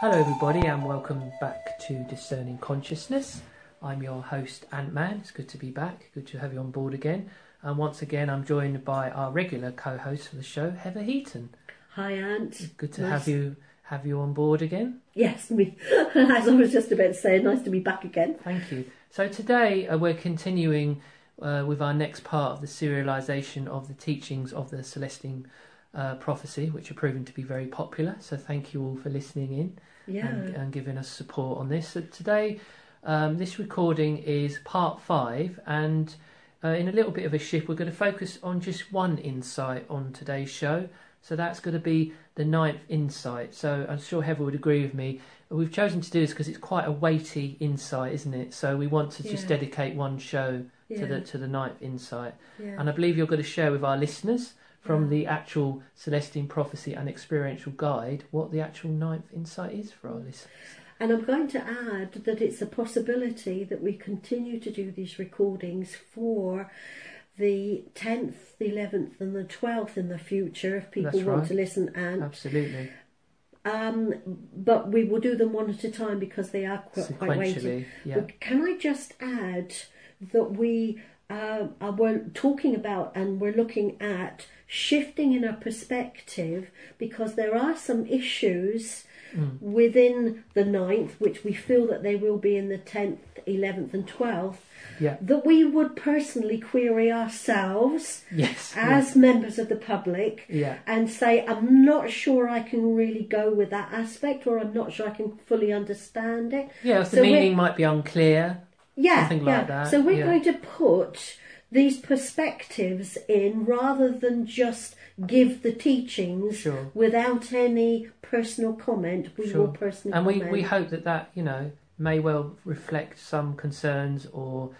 Hello, everybody, and welcome back to Discerning Consciousness. I'm your host, Ant Man. It's good to be back. Good to have you on board again. And once again, I'm joined by our regular co-host for the show, Heather Heaton. Hi, Ant. Good to Nice. have you have you on board again. Yes, me. As I was just about to say, nice to be back again. Thank you. So today uh, we're continuing uh, with our next part of the serialization of the teachings of the Celestine uh, prophecy, which are proving to be very popular. So thank you all for listening in. Yeah. and, and giving us support on this. So today, um, this recording is part five, and uh, in a little bit of a shift, we're going to focus on just one insight on today's show. So that's going to be the ninth insight. So I'm sure Heather would agree with me. We've chosen to do this because it's quite a weighty insight, isn't it? So we want to just Yeah. dedicate one show yeah. to the to the ninth insight. And I believe you're going to share with our listeners from Yeah. the actual Celestine Prophecy and Experiential Guide what the actual ninth insight is for our listeners. And I'm going to add that it's a possibility that we continue to do these recordings for the 10th, the 11th, and the 12th in the future if people That's want right. to listen. And Absolutely. um, but we will do them one at a time because they are quite, quite weighty. Sequentially, yeah. Can I just add that we uh, are we're talking about and we're looking at shifting in our perspective because there are some issues Mm. within the ninth, which we feel that they will be in the 10th, 11th, and 12th, Yeah. that we would personally query ourselves Yes. as members of the public yeah. and say, I'm not sure I can really go with that aspect, or I'm not sure I can fully understand it. Yeah. If the meaning might be unclear. Yeah, Something yeah. that, So we're yeah. going to put these perspectives in rather than just give the teachings Sure. without any personal comment. We Sure. will personally And we, comment. we hope that that you know may well reflect some concerns or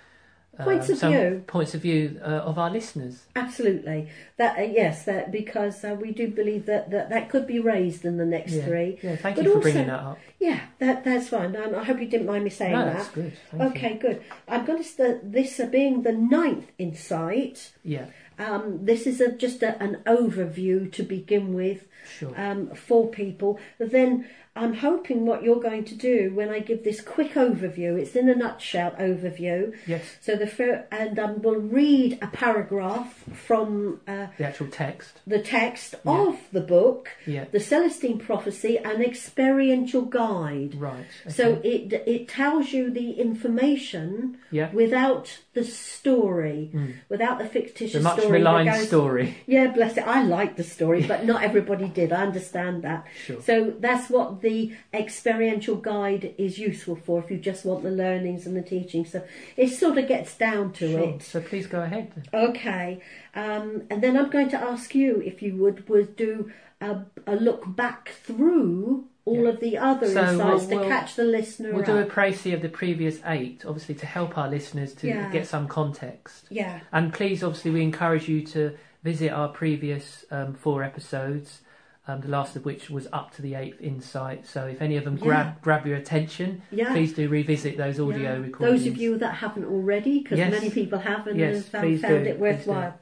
Points of some view. points of view uh, of our listeners. Absolutely, that uh, yes, that because uh, we do believe that, that that could be raised in the next Yeah. three. Yeah. Thank But you for also- bringing that up. Yeah, that that's fine. And I hope you didn't mind me saying No, that. that's good. Thank Okay, good. I'm going to start this uh, being the ninth insight. Yeah. Um, this is a, just a, an overview to begin with Sure. um, for people. Then I'm hoping what you're going to do when I give this quick overview. It's in a nutshell overview. yes. So the fir- and I um, will read a paragraph from uh, The actual text. the text Yeah. of the book, Yeah. the Celestine Prophecy, an experiential guide. Right. So it it tells you the information yeah. without the story, Mm. without the fictitious The much story. that maligned goes- story. Yeah, bless it. I like the story, but not everybody did. I understand that. Sure. So that's what the experiential guide is useful for if you just want the learnings and the teaching. So it sort of gets down to Sure. it. So please go ahead. Then. Okay. Um, and then I'm going to ask you if you would, would do a, a look back through all Yeah. of the other So insights we'll- to catch the listener We'll up. do a précis of the previous eight, obviously, to help our listeners to Yeah. get some context. Yeah. And please, obviously, we encourage you to visit our previous um, four episodes, um, the last of which was up to the eighth insight. So if any of them Yeah. grab grab your attention, Yeah. please do revisit those audio Yeah. recordings. Those of you that haven't already, because Yes. many people have and Yes, have found, found it worthwhile.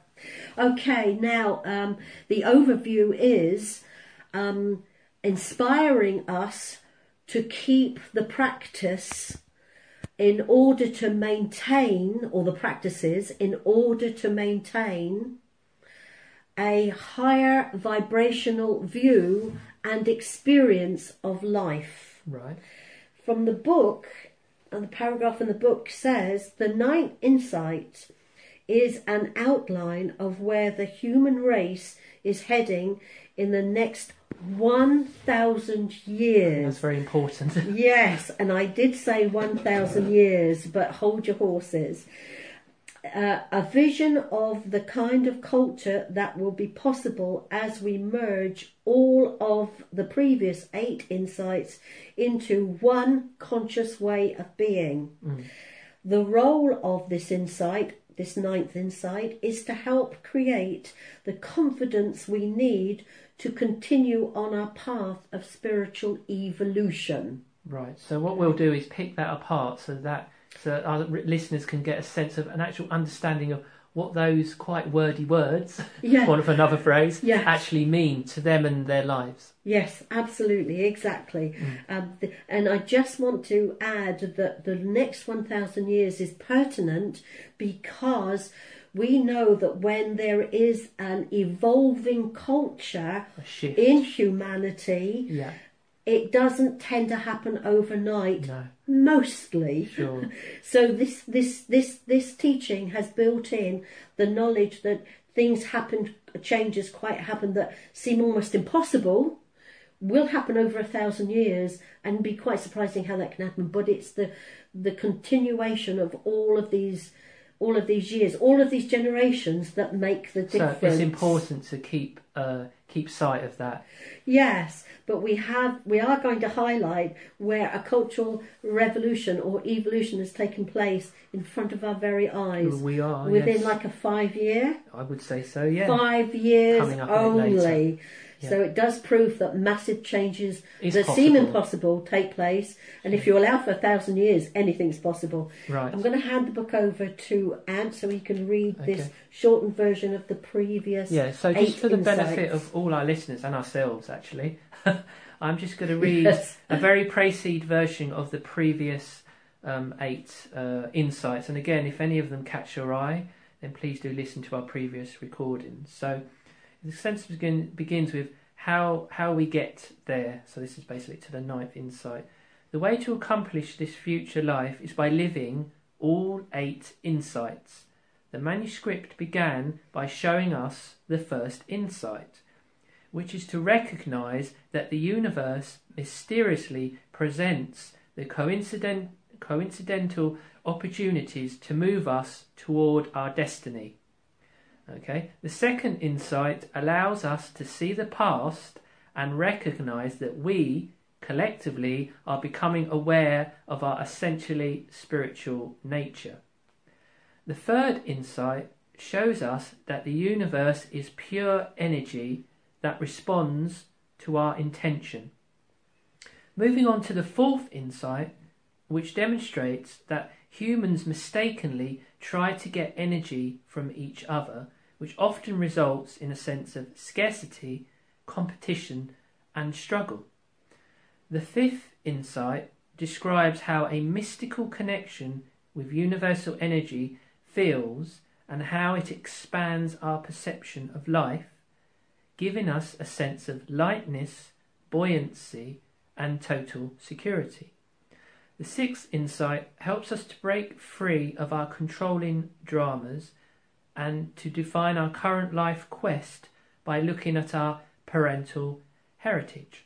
Okay, now um, the overview is um, inspiring us to keep the practice in order to maintain, or the practices in order to maintain a higher vibrational view and experience of life right. from the book, and the paragraph in the book says the ninth insight is an outline of where the human race is heading in the next 1,000 years. That's very important. Yes, and I did say 1,000 years, but hold your horses. Uh, a vision of the kind of culture that will be possible as we merge all of the previous eight insights into one conscious way of being. Mm. The role of this insight, this ninth insight, is to help create the confidence we need to continue on our path of spiritual evolution. Right. So what we'll do is pick that apart so that so that our listeners can get a sense of an actual understanding of what those quite wordy words, Yeah. one of another phrase, Yeah. actually mean to them and their lives. Yes, absolutely, exactly. Um, th- and I just want to add that the next 1,000 years is pertinent because we know that when there is an evolving culture in humanity, yeah. It doesn't tend to happen overnight, No. mostly. Sure. So this this this this teaching has built in the knowledge that things happen, changes quite happen that seem almost impossible, will happen over a thousand years, and be quite surprising how that can happen. But it's the the continuation of all of these all of these years, all of these generations that make the difference So it's important to keep uh, keep sight of that. Yes, but we have we are going to highlight where a cultural revolution or evolution has taken place in front of our very eyes we are within yes. like a five year, I would say so. Yeah. five years Coming up a bit later. only. So it does prove that massive changes Is that seem impossible take place, and if you allow for a thousand years, anything's possible. Right. I'm going to hand the book over to Ant so he can read this shortened version of the previous. Yeah, so eight just for the benefit of all our listeners and ourselves, actually, I'm just going to read Yes. a very précise version of the previous um, eight uh, insights. And again, if any of them catch your eye, then please do listen to our previous recordings. So the sentence begin, begins with how how we get there. So this is basically to the ninth insight. The way to accomplish this future life is by living all eight insights. The manuscript began by showing us the first insight, which is to recognize that the universe mysteriously presents the coincident, coincidental opportunities to move us toward our destiny. Okay, the second insight allows us to see the past and recognize that we collectively are becoming aware of our essentially spiritual nature. The third insight shows us that the universe is pure energy that responds to our intention. Moving on to the fourth insight, which demonstrates that humans mistakenly try to get energy from each other, which often results in a sense of scarcity, competition, and struggle. The fifth insight describes how a mystical connection with universal energy feels and how it expands our perception of life, giving us a sense of lightness, buoyancy, and total security. The sixth insight helps us to break free of our controlling dramas and to define our current life quest by looking at our parental heritage.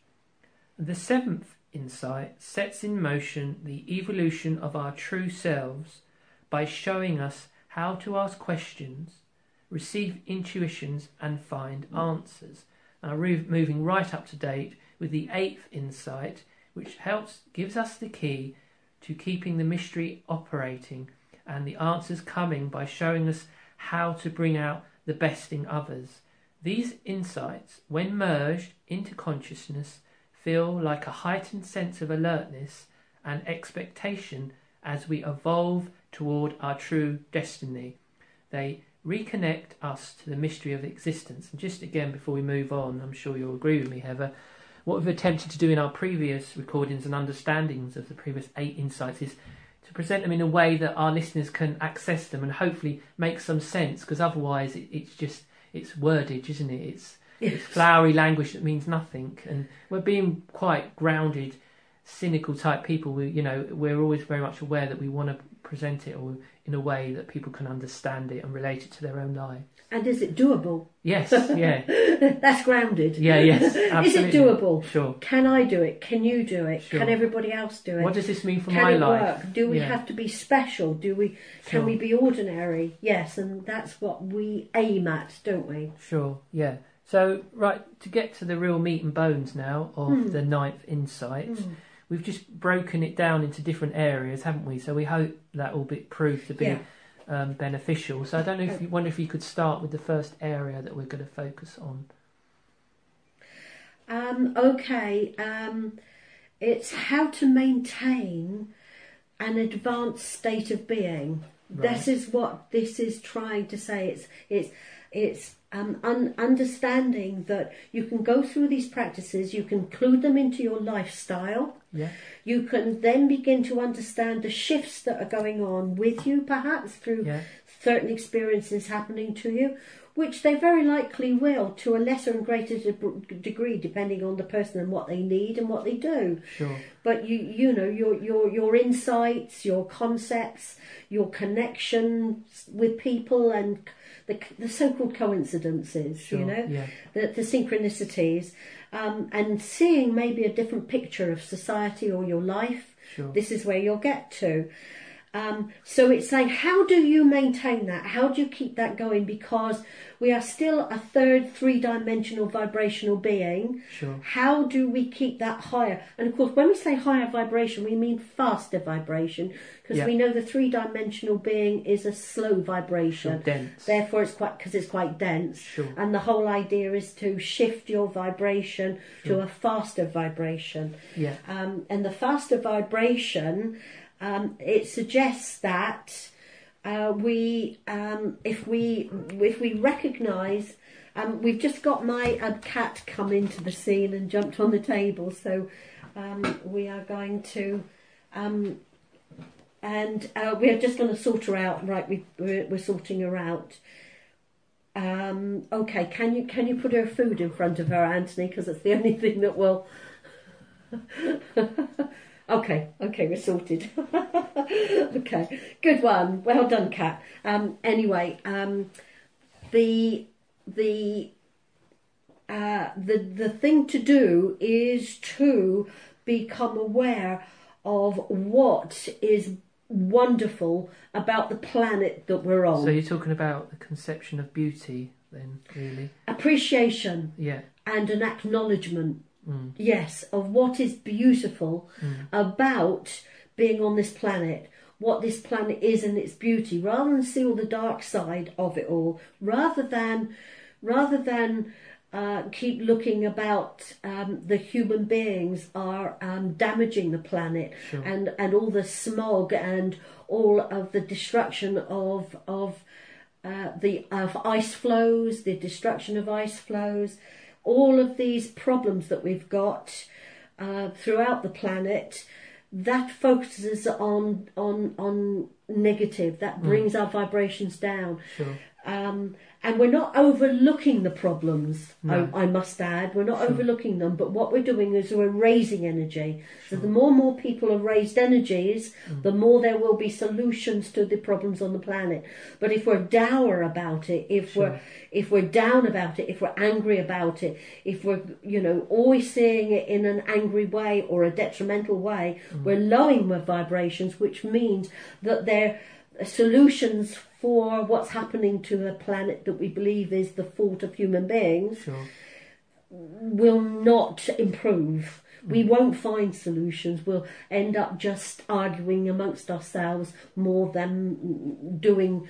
The seventh insight sets in motion the evolution of our true selves by showing us how to ask questions, receive intuitions, and find answers. Now, moving right up to date with the eighth insight, which helps gives us the key to keeping the mystery operating and the answers coming by showing us how to bring out the best in others. These insights, when merged into consciousness, feel like a heightened sense of alertness and expectation as we evolve toward our true destiny. They reconnect us to the mystery of existence. And just again, before we move on, I'm sure you'll agree with me, Heather. What we've attempted to do in our previous recordings and understandings of the previous eight insights is to present them in a way that our listeners can access them and hopefully make some sense. Because otherwise, it, it's just it's wordage, isn't it? It's it's flowery language that means nothing. And we're being quite grounded, cynical type people. We, you know, we're always very much aware that we want to present it or in a way that people can understand it and relate it to their own life. And is it doable? Yes, yeah, That's grounded. yeah, yes, Is it doable? Sure. Can I do it? Can you do it? Sure. Can everybody else do it? What does this mean for can my it life? work? Do we Yeah. have to be special? Do we? Can Sure. we be ordinary? Yes, and that's what we aim at, don't we? Sure, yeah. So, right, to get to the real meat and bones now of Hmm. the ninth insight, we've just broken it down into different areas, haven't we? So we hope that will be proved to be Yeah. um, beneficial. So I don't know if you wonder if you could start with the first area that we're going to focus on. Um, okay, um, it's how to maintain an advanced state of being. This is what this is trying to say. It's it's it's um, un- understanding that you can go through these practices, you can include them into your lifestyle. Yeah. You can then begin to understand the shifts that are going on with you, perhaps through Yeah. certain experiences happening to you, which they very likely will to a lesser and greater de- degree, depending on the person and what they need and what they do. Sure. But you, you know, your your your insights, your concepts, your connections with people, and the the so-called coincidences. Sure. You know, Yeah. the, the synchronicities, um, and seeing maybe a different picture of society or your life. Sure. This is where you'll get to. Um, so it's saying, how do you maintain that? How do you keep that going? Because we are still a third three dimensional vibrational being. Sure. How do we keep that higher? And of course, when we say higher vibration, we mean faster vibration because Yeah. we know the three dimensional being is a slow Sure. vibration. Dense. Therefore, it's quite because it's quite dense. Sure. And the whole idea is to shift your vibration to a faster vibration. Yeah. Um, and the faster vibration, um, it suggests that uh, we, um, if we, if we recognise, um, we've just got my uh, cat come into the scene and jumped on the table, so um, we are going to. Um, and uh, we're just going to sort her out. Right, we, we're, we're sorting her out. Um, okay, can you can you put her food in front of her, Anthony? Because it's the only thing that will. okay, okay, we're sorted. okay, good one. Well done, Kat. Um, anyway, um, the the uh, the the thing to do is to become aware of what is wonderful about the planet that we're on. So you're talking about the conception of beauty, then, really? Appreciation Yeah. and an acknowledgement, Mm. yes, of what is beautiful Mm. about being on this planet, what this planet is and its beauty, rather than see all the dark side of it all, rather than rather than uh, keep looking about um, the human beings are um, damaging the planet Sure. and and all the smog and all of the destruction of of uh, the of ice flows, the destruction of ice flows, all of these problems that we've got uh, throughout the planet. That focuses on on on negative. That brings our vibrations down. Sure. Um, and we're not overlooking the problems, No. I, I must add. We're not Sure. overlooking them, but what we're doing is we're raising energy. So the more and more people are raised energies, Mm. the more there will be solutions to the problems on the planet. But if we're dour about it, if Sure. we're if we're down about it, if we're angry about it, if we're you know always seeing it in an angry way or a detrimental way, Mm. we're lowering the vibrations, which means that they're solutions for what's happening to a planet that we believe is the fault of human beings Sure. will not improve. We won't find solutions. We'll end up just arguing amongst ourselves more than doing,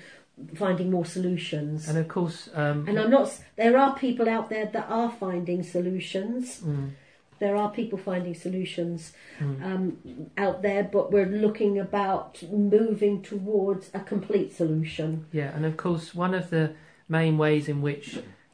finding more solutions. And of course, um, And I'm not. There are people out there that are finding solutions. mm, There are people finding solutions mm, um, out there, but we're looking about moving towards a complete solution. yeah, and of course, one of the main ways in which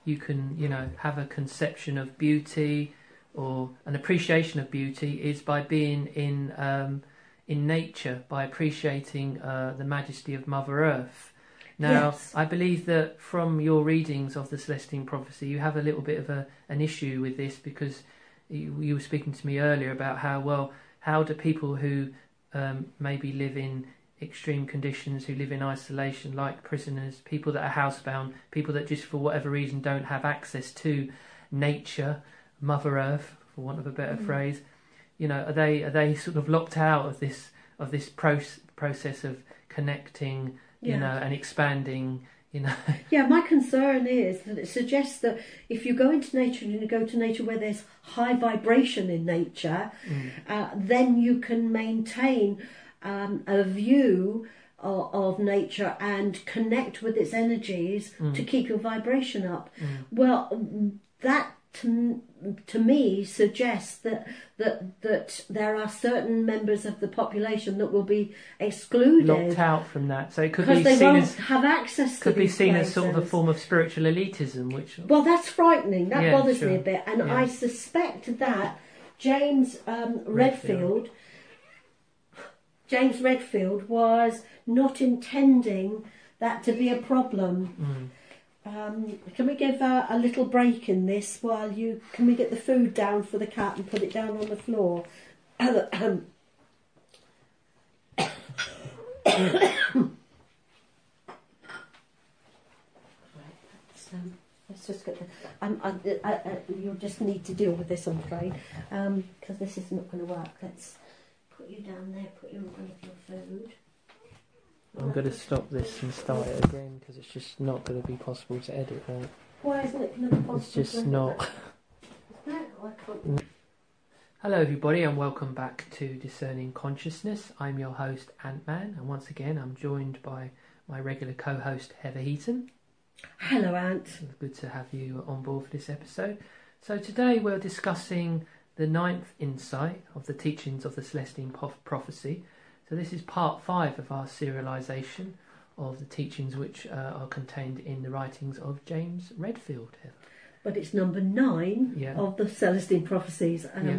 you can, you know, have a conception of beauty or an appreciation of beauty is by being in um, in nature, by appreciating uh, the majesty of Mother Earth. Now, Yes. I believe that from your readings of the Celestine Prophecy, you have a little bit of a, an issue with this because you, you were speaking to me earlier about how well how do people who um, maybe live in extreme conditions, who live in isolation, like prisoners, people that are housebound, people that just for whatever reason don't have access to nature, Mother Earth, for want of a better Mm. phrase, you know, are they are they sort of locked out of this of this proce- process of connecting, you Yeah. know, and expanding, you know? Yeah, my concern is that it suggests that if you go into nature and you go to nature where there's high vibration in nature, Mm. uh, then you can maintain um, a view of, of nature and connect with its energies Mm. to keep your vibration up. Mm. Well, that to, to me suggests that that that there are certain members of the population that will be excluded Locked out from that. So it could be seen as have access to could be seen as sort of a form of spiritual elitism, which Well, that's frightening. That Yeah, bothers me a bit, and Yeah. I suspect that James um, Redfield, James Redfield, was not intending that to be a problem. mm, Um, can we give a, a little break in this while you? Can we get the food down for the cat and put it down on the floor? Um, um, let's just get the. Um, I, I, I, you'll just need to deal with this, I'm afraid, because this is not going to work. Let's put you down there. Put you with your food. I'm going to stop this and start it again because it's just not going to be possible to edit that. Why isn't it going to be possible? It's just to- not. No, I can't. Hello, everybody, and welcome back to Discerning Consciousness. I'm your host, Ant Man, and once again, I'm joined by my regular co host, Heather Heaton. Hello, Ant. It's good to have you on board for this episode. So, today we're discussing the ninth insight of the teachings of the Celestine Prophecy. So, this is part five of our serialization of the teachings which uh, are contained in the writings of James Redfield. But it's number nine Yeah. of the Celestine prophecies, um, Yeah.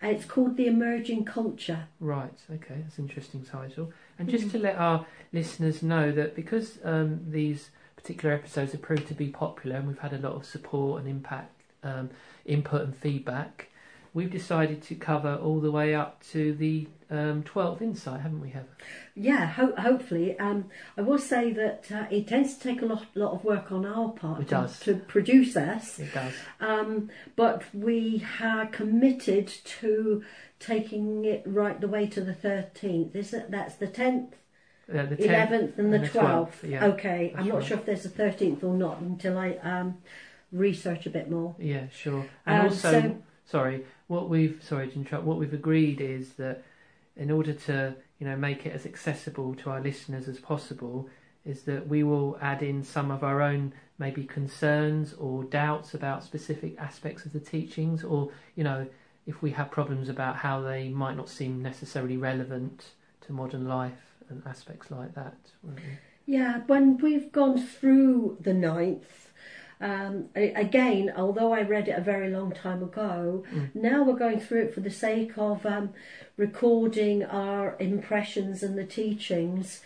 and it's called the Emerging Culture. Right, okay, that's an interesting title. And just to let our listeners know that because um, these particular episodes have proved to be popular and we've had a lot of support and impact, um, input and feedback, we've decided to cover all the way up to the um, 12th insight, haven't we, Heather? Yeah, ho- hopefully. Um, I will say that uh, it tends to take a lot, lot of work on our part It to, does. to produce this, It does. um, but we are committed to taking it right the way to the 13th. Is it? That's the 10th, Uh, the 10th 11th, and the and the 12th. 12th, yeah, okay, I'm not right. sure if there's a 13th or not until I um, research a bit more. Yeah, sure. And Um, also, so- sorry, what we've sorry to interrupt. What we've agreed is that in order to you know make it as accessible to our listeners as possible, is that we will add in some of our own maybe concerns or doubts about specific aspects of the teachings, or you know if we have problems about how they might not seem necessarily relevant to modern life and aspects like that. Yeah, when we've gone through the ninth, um, again, although I read it a very long time ago, Mm. now we're going through it for the sake of um, recording our impressions and the teachings.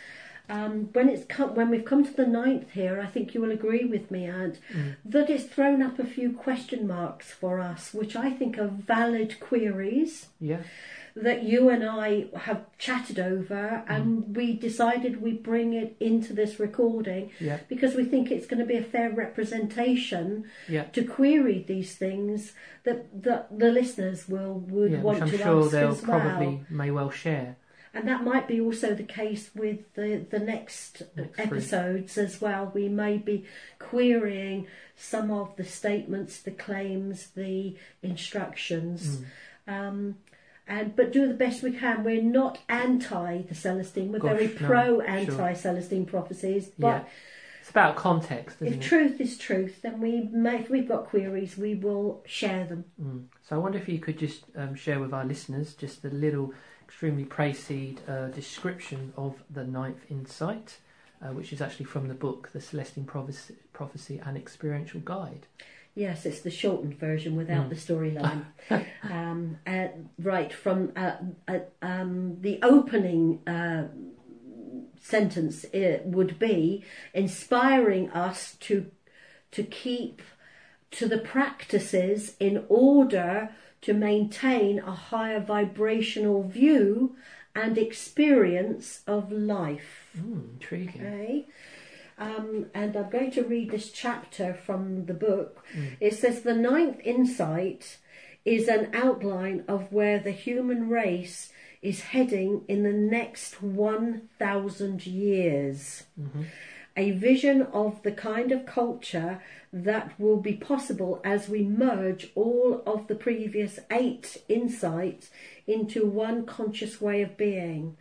Um, when it's come, when we've come to the ninth here, I think you will agree with me, Ant, Mm. that it's thrown up a few question marks for us, which I think are valid queries Yeah. That you and I have chatted over, and we decided we bring it into this recording Yeah. because we think it's going to be a fair representation Yeah. to query these things that, that the listeners will would Yeah, want I'm to sure ask they'll as well. probably may well share. And that might be also the case with the, the next, Next episodes as well. We may be querying some of the statements, the claims, the instructions. Mm. Um, and but do the best we can. We're not anti the Celestine. We're Gosh, very no, pro sure. anti Celestine prophecies. Yeah. But It's about context, isn't if it? truth is truth, then we may, if we've got queries, we will share them. Mm. So I wonder if you could just um, share with our listeners just a little extremely précis uh, description of the ninth insight, uh, which is actually from the book The Celestine Prophecy, Prophecy and Experiential Guide. Yes, it's the shortened version without Mm. the storyline. um, uh, right from uh, uh, um, the opening uh, sentence it would be inspiring us to to keep to the practices in order to maintain a higher vibrational view and experience of life. Mm, intriguing. Okay. Um, and I'm going to read this chapter from the book. Mm. It says the ninth insight is an outline of where the human race is heading in the next 1,000 years. hmm A vision of the kind of culture that will be possible as we merge all of the previous eight insights into one conscious way of being.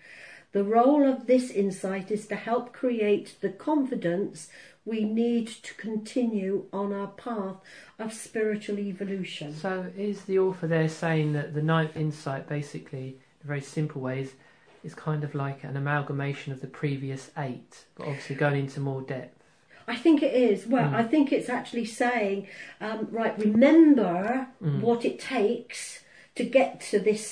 The role of this insight is to help create the confidence we need to continue on our path of spiritual evolution. So, is the author there saying that the ninth insight, basically, in very simple ways, is, kind of like an amalgamation of the previous eight, but obviously going into more depth? I think it is. Well, Mm. I think it's actually saying, um, right, remember Mm. what it takes to get to this Good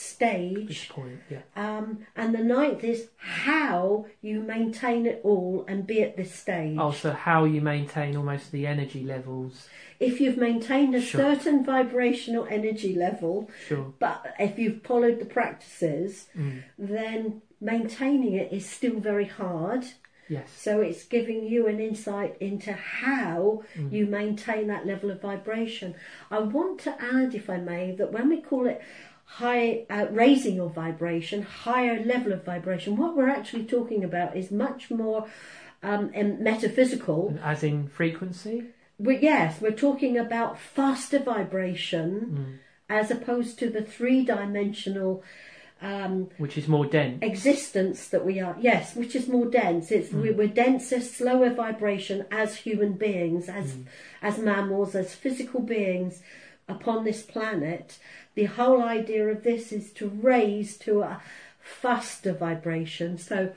stage. point, yeah. Um, and the ninth is how you maintain it all and be at this stage. Also, how you maintain almost the energy levels. If you've maintained a Sure. certain vibrational energy level, Sure. but if you've followed the practices, Mm. then maintaining it is still very hard. Yes. So it's giving you an insight into how Mm. you maintain that level of vibration. I want to add, if I may, that when we call it high uh, raising your vibration, higher level of vibration, what we're actually talking about is much more um, metaphysical. And As in frequency? We, yes, we're talking about faster vibration Mm. as opposed to the three-dimensional. Um, Which is more dense. existence that we are yes which is more dense. It's we, we're denser slower vibration as human beings as as mammals as physical beings upon this planet. The whole idea of this is to raise to a faster vibration. So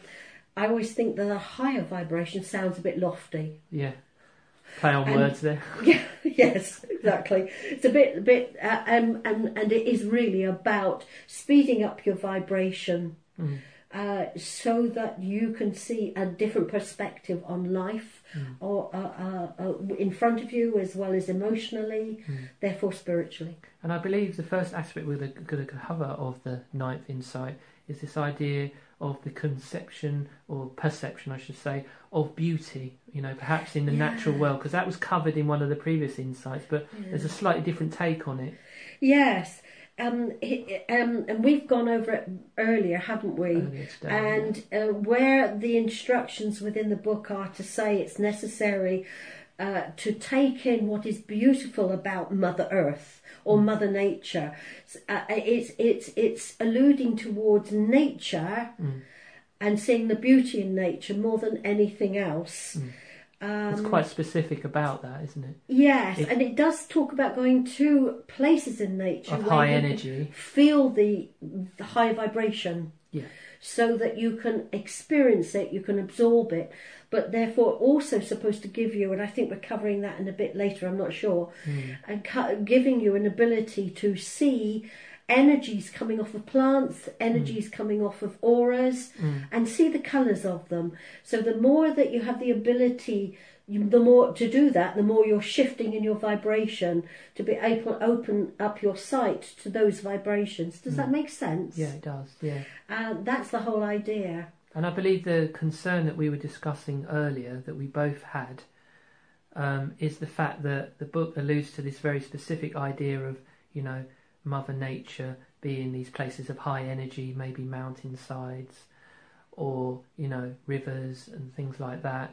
i always think that a higher vibration sounds a bit lofty. Yeah. Play on And- words there. yeah, yes, exactly. It's a bit, a bit, uh, um, and and it is really about speeding up your vibration, Mm. uh, so that you can see a different perspective on life, Mm. or uh, uh, uh, in front of you as well as emotionally, Mm. therefore spiritually. And I believe the first aspect we're going to cover of the ninth insight is this idea of the conception or perception, I should say, of beauty. You know, perhaps in the natural world, because that was covered in one of the previous insights, but there's a slightly different take on it. Yes. Um, it- um, and we've gone over it earlier, haven't we? today. and uh, where the instructions within the book are to say it's necessary uh, to take in what is beautiful about Mother Earth or Mother Nature. Uh, it's it's it's alluding towards nature Mm. and seeing the beauty in nature more than anything else. Mm. Um, it's quite specific about that, isn't it? yes, it- and it does talk about going to places in nature Of where high you energy. feel the the high vibration Yeah. So that you can experience it, you can absorb it, but therefore also supposed to give you, and I think we're covering that in a bit later, I'm not sure, Mm. and cu- giving you an ability to see energies coming off of plants, energies coming off of auras, Mm. and see the colours of them. So the more that you have the ability, you, the more to do that, the more you're shifting in your vibration to be able to open up your sight to those vibrations. Does that make sense? Yeah, it does. Yeah. Uh, that's the whole idea. And I believe the concern that we were discussing earlier, that we both had, um, is the fact that the book alludes to this very specific idea of, you know, Mother Nature being these places of high energy, maybe mountainsides, or you know, rivers and things like that.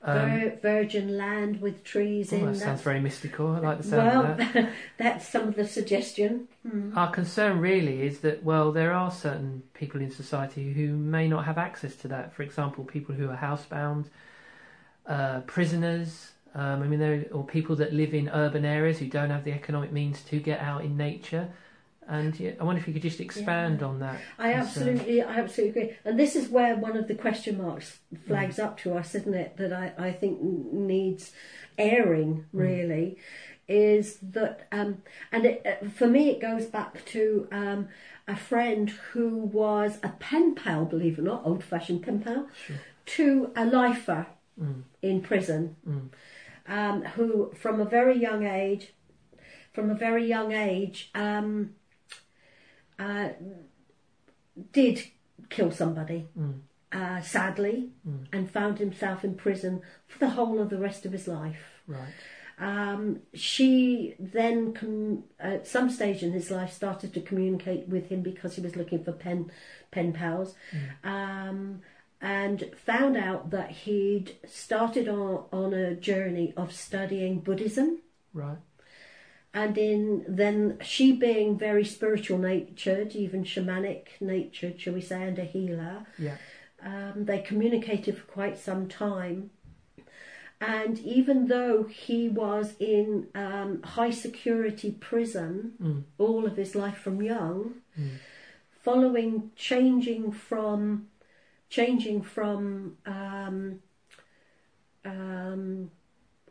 Um, Vir- virgin land with trees oh, in. that sounds that's- very mystical. I like the sound of that. well, that's some of the suggestion. Hmm. Our concern really is that, well, there are certain people in society who may not have access to that. For example, people who are housebound, uh, prisoners. Um, I mean, there or people that live in urban areas who don't have the economic means to get out in nature. And yeah, I wonder if you could just expand Yeah. on that. I absolutely, I absolutely agree. And this is where one of the question marks Mm. flags up to us, isn't it? That I, I think needs airing Mm. really, is that, um, and it, uh, for me, it goes back to um, a friend who was a pen pal, believe it or not, old-fashioned pen pal, Sure. to a lifer Mm, in prison. mm, um, who, from a very young age, from a very young age, um, uh, did kill somebody, mm, uh, sadly, Mm. and found himself in prison for the whole of the rest of his life. right. Um, she then, com- at some stage in his life, started to communicate with him because he was looking for pen pen pals, um, and found out that he'd started on, on a journey of studying Buddhism. Right. And in then she being very spiritual natured, even shamanic natured, shall we say, and a healer, Yeah. Um, they communicated for quite some time. And even though he was in um, high security prison Mm. all of his life from young, Mm. following changing from changing from um, um,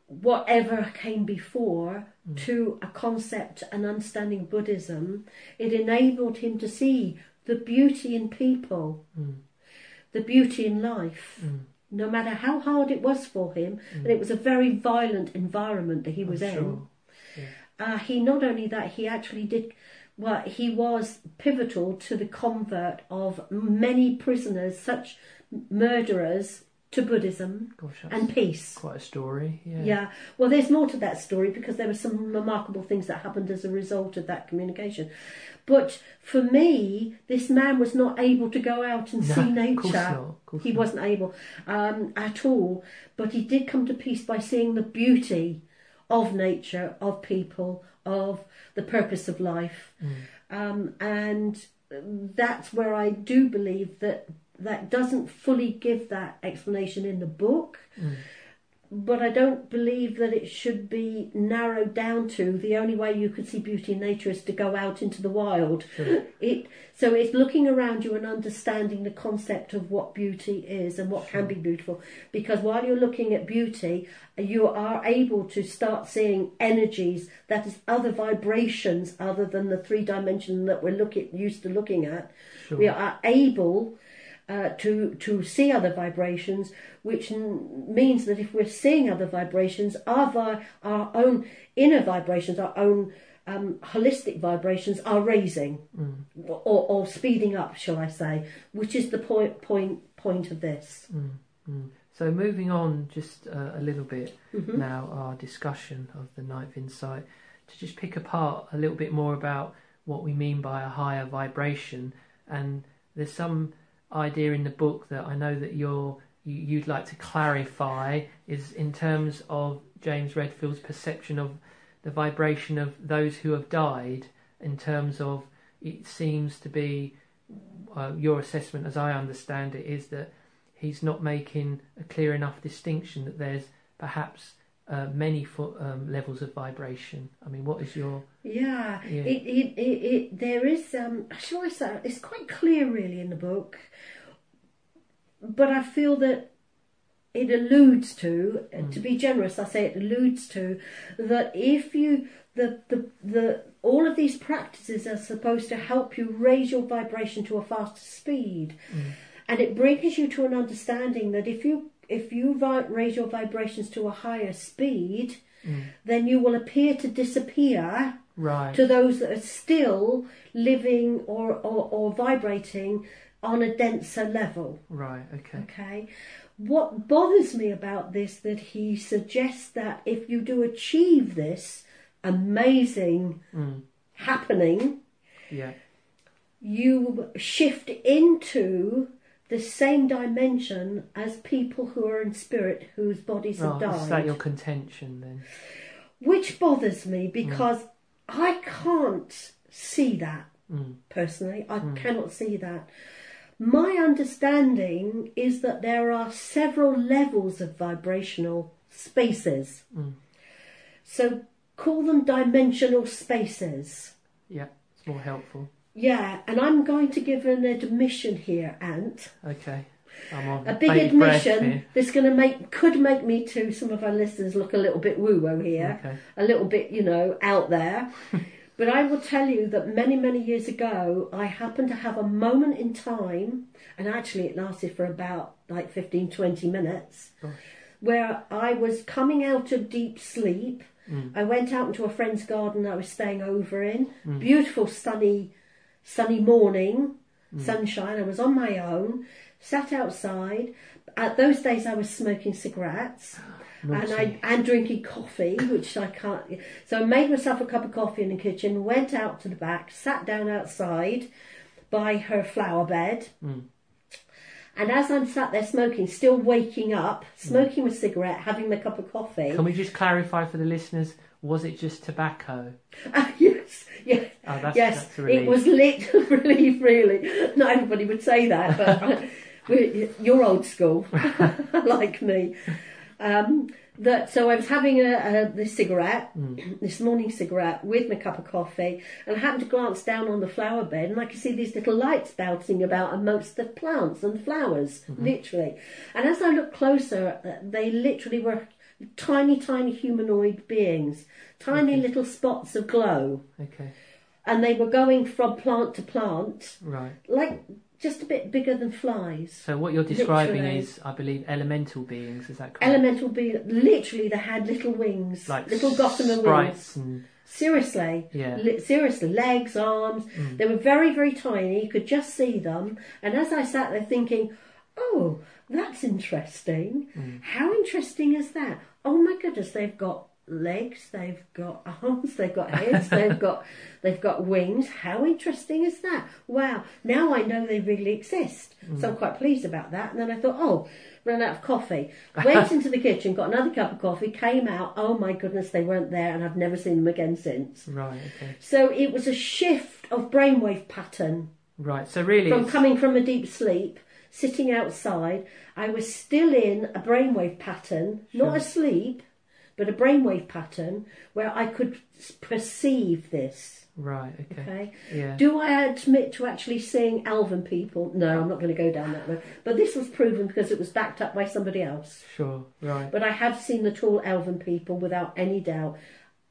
whatever came before Mm. to a concept and understanding Buddhism, it enabled him to see the beauty in people, Mm. the beauty in life. Mm. No matter how hard it was for him, and it was a very violent environment that he was I'm in. sure. Uh, he not only that he actually did well he was pivotal to the convert of many prisoners such murderers to buddhism Gosh, and peace quite a story. Yeah. yeah well there's more to that story because there were some remarkable things that happened as a result of that communication but for me this man was not able to go out and No, see nature not. Of course he not. wasn't able um, at all, but he did come to peace by seeing the beauty of nature, of people, of the purpose of life. Mm. Um, and that's where I do believe that that doesn't fully give that explanation in the book. Mm. But I don't believe that it should be narrowed down to the only way you could see beauty in nature is to go out into the wild. Sure. It so it's looking around you and understanding the concept of what beauty is and what can be beautiful. Because while you're looking at beauty, you are able to start seeing energies that is other vibrations other than the three dimension that we're looking used to looking at. Sure. We are able uh, to to see other vibrations, which n- means that if we're seeing other vibrations, our vi- our own inner vibrations, our own um, holistic vibrations are raising Mm. or, or speeding up, shall I say? Which is the point point point of this. Mm. Mm. So moving on just uh, a little bit Mhm. now, our discussion of the ninth insight, to just pick apart a little bit more about what we mean by a higher vibration. And there's some idea in the book that I know that you're you, you'd like to clarify is in terms of James Redfield's perception of the vibration of those who have died. In terms of it seems to be uh, your assessment, as I understand it, is that he's not making a clear enough distinction that there's perhaps uh, many fo- um, levels of vibration. I mean, what is your Yeah, Yeah. It, it, it, it there is um shall I say it's quite clear really in the book, but I feel that it alludes to Mm. to be generous. I say it alludes to that if you the the the all of these practices are supposed to help you raise your vibration to a faster speed, Mm. and it brings you to an understanding that if you if you vi- raise your vibrations to a higher speed, Mm. then you will appear to disappear right? to those that are still living or, or, or vibrating on a denser level. Right. Okay. Okay. What bothers me about this that he suggests that if you do achieve this amazing Mm. happening, Yeah. you shift into the same dimension as people who are in spirit whose bodies have Right. Is that your contention then? Which bothers me because I can't see that. Mm. personally. I cannot see that. My understanding is that there are several levels of vibrational spaces. Mm. So call them dimensional spaces. Yeah. It's more helpful. Yeah, and I'm going to give an admission here, Ant. Okay. I'm on A big admission that's going to make could make me to some of our listeners look a little bit woo woo here. Okay. a little bit, you know, out there. but I will tell you that many, many years ago, I happened to have a moment in time, and actually it lasted for about like 15, 20 minutes, Gosh. where I was coming out of deep sleep. Mm. I went out into a friend's garden I was staying over in. Mm. Beautiful sunny, sunny morning, mm. sunshine. I was on my own, sat outside. At those days, I was smoking cigarettes ah, and I and drinking coffee, which I can't. So I made myself a cup of coffee in the kitchen, went out to the back, sat down outside by her flower bed, Mm. and as I'm sat there smoking, still waking up, mm. smoking a cigarette, having my cup of coffee. Can we just clarify for the listeners? Was it just tobacco? Ah, yes, yes, Oh, that's, yes. that's. It was lit relief, really. Not everybody would say that, but you're old school, like me. Um, that so I was having a, a this cigarette, this morning cigarette with my cup of coffee, and I happened to glance down on the flower bed, and I could see these little lights bouncing about amongst the plants and flowers, literally. And as I looked closer, uh, they literally were tiny, tiny humanoid beings, tiny little spots of glow, Okay. and they were going from plant to plant, Right. like just a bit bigger than flies. So what you're describing Literally. is, I believe, elemental beings. Is that correct? Elemental being, literally, they had little wings, like little gossamer wings. and Seriously, Yeah. Li- seriously, legs, arms. Mm. They were very, very tiny. You could just see them. And as I sat there thinking, "Oh, that's interesting. Mm. How interesting is that? Oh my goodness, they've got legs, they've got arms, they've got heads, they've got they've got wings. How interesting is that? Wow! Now I know they really exist. So I'm mm. quite pleased about that. And then I thought, oh, ran out of coffee. Went into the kitchen, got another cup of coffee, came out. Oh my goodness, they weren't there, and I've never seen them again since. right. Okay. So it was a shift of brainwave pattern Right. So really, from coming from a deep sleep, sitting outside. I was still in a brainwave pattern, not asleep, but a brainwave pattern where I could perceive this. right. Okay. Okay. Yeah. Do I admit to actually seeing elven people? No, I'm not going to go down that road. But this was proven because it was backed up by somebody else. Sure. Right. But I have seen the tall elven people without any doubt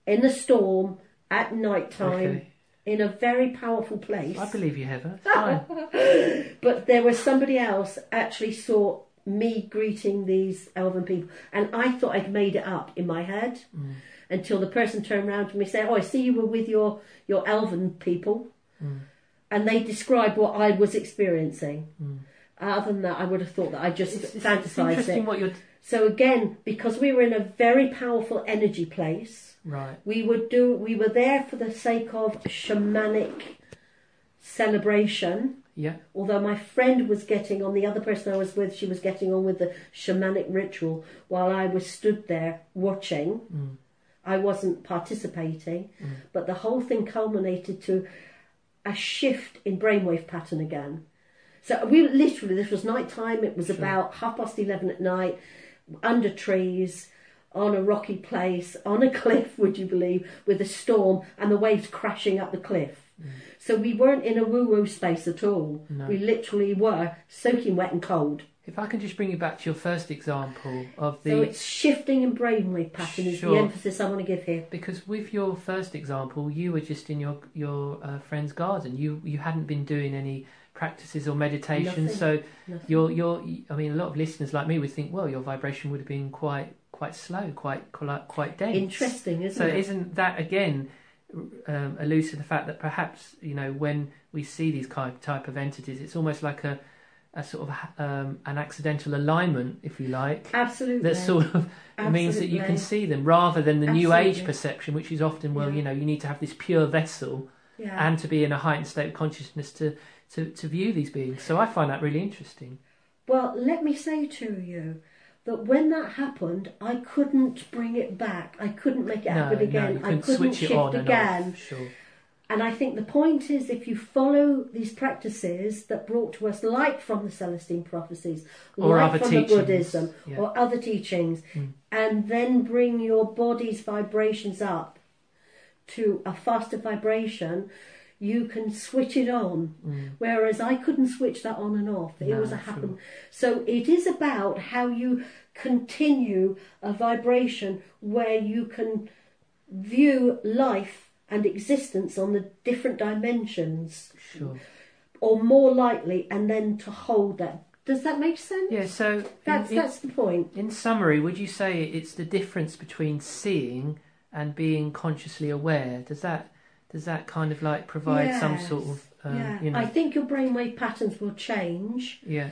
in the storm at night time Okay. In a very powerful place. I believe you, Heather. But there was somebody else actually saw me greeting these elven people, and I thought I'd made it up in my head Mm. until the person turned around to me and said, "Oh, I see you were with your your elven people," Mm. and they described what I was experiencing. Other than that, I would have thought that I just Mm. It's, it's, it's fantasized interesting it. So again, because we were in a very powerful energy place, Right. we would do. We were there for the sake of shamanic celebration. Yeah. Although my friend was getting on, the other person I was with, she was getting on with the shamanic ritual while I was stood there watching. Mm. I wasn't participating, but the whole thing culminated to a shift in brainwave pattern again. So we literally, this was night time, it was about half past 11 at night, under trees, on a rocky place, on a cliff, would you believe, with a storm and the waves crashing up the cliff. So we weren't in a woo woo space at all. No. We literally were soaking wet and cold. If I can just bring you back to your first example of the So it's shifting in brainwave pattern is the emphasis I want to give here. because with your first example, you were just in your your uh, friend's garden. You you hadn't been doing any practices or meditation. Nothing. So Nothing. your your I mean, a lot of listeners like me would think, well, your vibration would have been quite quite slow, quite quite quite dense. Interesting, isn't it? So isn't that again um, alludes to the fact that perhaps you know when we see these kind type of entities, it's almost like a a sort of um, an accidental alignment, if you like, Absolutely. that sort of means that you can see them rather than the new age perception, which is often well, Yeah. you know, you need to have this pure vessel yeah. and to be in a heightened state of consciousness to to to view these beings. So I find that really interesting. Well, let me say to you that when that happened, I couldn't bring it back. I couldn't make it no, happen no, again. you I couldn't shift and again. off. Sure. And I think the point is if you follow these practices that brought to us, light from the Celestine prophecies, Or other from teachings, the Buddhism, yeah. or other teachings, Mm. and then bring your body's vibrations up to a faster vibration, you can switch it on. Mm. Whereas I couldn't switch that on and off. It No, was a happen. So it is about how you continue a vibration where you can view life and existence on the different dimensions Sure. or more lightly and then to hold that. Does that make sense? Yeah. So That's in, that's the point. in summary, would you say it's the difference between seeing and being consciously aware? Does that does that kind of like provide some sort of um, yeah. you know? I think your brainwave patterns will change. yeah.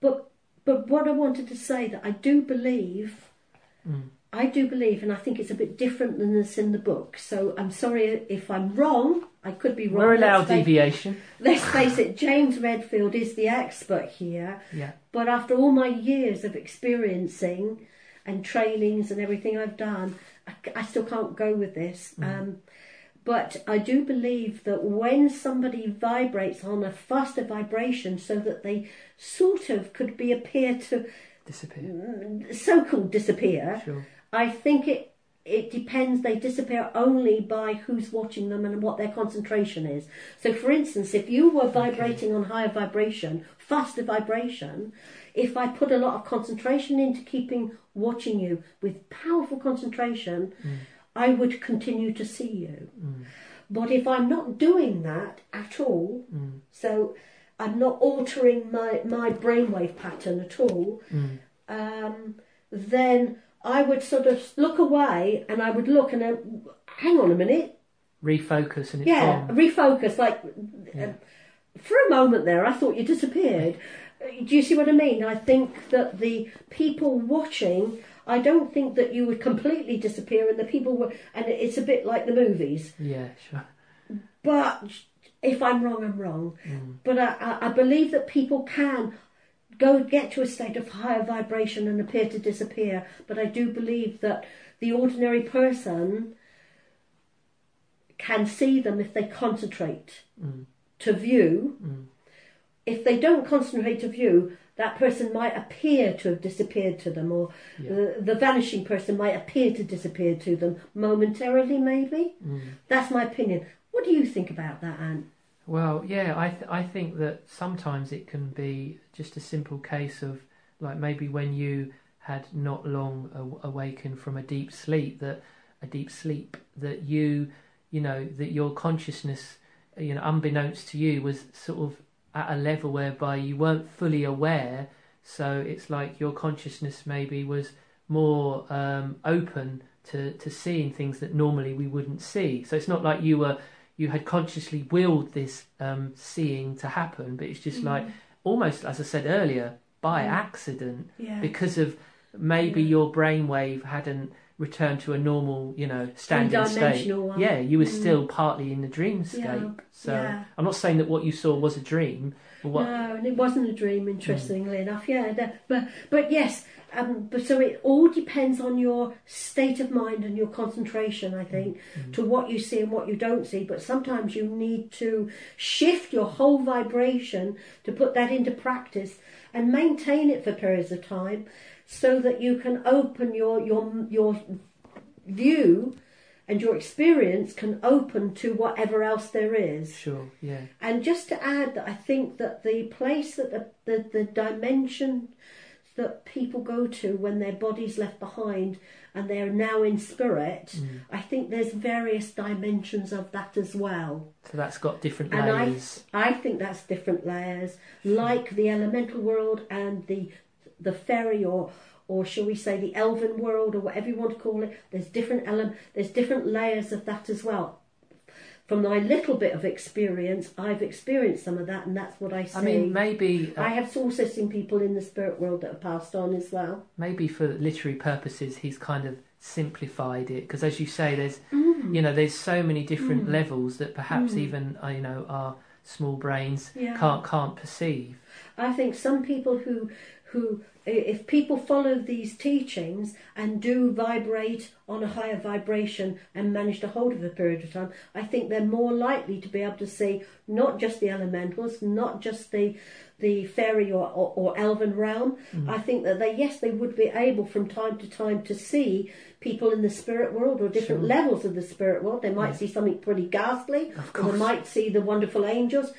But but what I wanted to say that I do believe Mm. I do believe, and I think it's a bit different than this in the book. So I'm sorry if I'm wrong. I could be wrong. We're allowed Let's face- deviation. Let's face it, James Redfield is the expert here. Yeah. But after all my years of experiencing and trainings and everything I've done, I, I still can't go with this. Mm. Um, But I do believe that when somebody vibrates on a faster vibration, so that they sort of could be appear to Disappear. Mm, so-called disappear, Sure. I think it it depends. They disappear only by who's watching them and what their concentration is. So, for instance, if you were vibrating on higher vibration, faster vibration, if I put a lot of concentration into keeping watching you with powerful concentration, mm. I would continue to see you. But if I'm not doing that at all, so I'm not altering my, my brainwave pattern at all, um, then I would sort of look away and I would look and uh, hang on a minute, Refocus and it's yeah, gone. refocus. Like uh, for a moment there, I thought you disappeared. Do you see what I mean? I think that the people watching. I don't think that you would completely disappear, and the people were, and it's a bit like the movies. Yeah, sure. But if I'm wrong, I'm wrong. Mm. But I, I, I believe that people can go get to a state of higher vibration and appear to disappear. But I do believe that the ordinary person can see them if they concentrate mm. to view. Mm. If they don't concentrate to view, that person might appear to have disappeared to them, or the, the vanishing person might appear to disappear to them momentarily, maybe. Mm. That's my opinion. What do you think about that, Anne? Well, yeah, I th- I think that sometimes it can be just a simple case of like maybe when you had not long a- awakened from a deep sleep that a deep sleep that you you know that your consciousness you know unbeknownst to you was sort of at a level whereby you weren't fully aware so it's like your consciousness maybe was more um, open to, to seeing things that normally we wouldn't see. So it's not like you were you had consciously willed this um, seeing to happen, but it's just like almost as I said earlier, by accident, Yeah. because of maybe your brainwave hadn't returned to a normal, you know, standing state. One. Yeah, you were mm. still partly in the dreamscape. Yeah, So yeah. I'm not saying that what you saw was a dream, what No, and it wasn't a dream, interestingly mm. enough. Yeah, but but yes, um, but so it all depends on your state of mind and your concentration. I think mm-hmm. to what you see and what you don't see. But sometimes you need to shift your whole vibration to put that into practice and maintain it for periods of time, so that you can open your your your view and your experience can open to whatever else there is. sure, yeah. And just to add that I think that the place that the, the, the dimension that people go to when their body's left behind and they're now in spirit, Mm. I think there's various dimensions of that as well. So that's got different And I, layers. I think that's different layers, like the elemental world and the the fairy or or shall we say the elven world or whatever you want to call it. There's different ele- there's different layers of that as well. From my little bit of experience, I've experienced some of that, and that's what I see. I mean, maybe uh, I have also seen people in the spirit world that have passed on as well. maybe for literary purposes he's kind of simplified it because as you say there's Mm. you know there's so many different levels that perhaps even uh, you know our small brains Yeah. can't can't perceive I think some people who who if people follow these teachings and do vibrate on a higher vibration and manage to hold it for a period of time, I think they're more likely to be able to see not just the elementals, not just the the fairy or, or, or elven realm. I think that they yes they would be able from time to time to see people in the spirit world or different Sure. levels of the spirit world. They might see something pretty ghastly, or they might see the wonderful angels.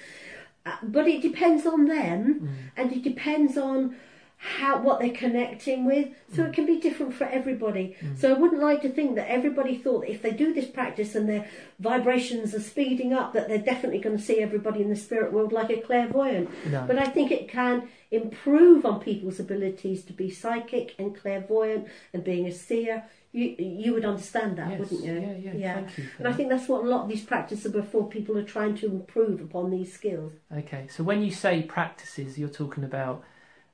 Uh, but it depends on them Mm. and it depends on how what they're connecting with. So it mm. can be different for everybody. Mm. So i wouldn't like to think that everybody thought that if they do this practice and their vibrations are speeding up that they're definitely going to see everybody in the spirit world like a clairvoyant. No. but i think it can improve on people's abilities to be psychic and clairvoyant and being a seer. You you would understand that Yes, wouldn't you? Yeah, yeah, thank you and i think that's what a lot of these practices are for people are trying to improve upon these skills. Okay so when you say practices you're talking about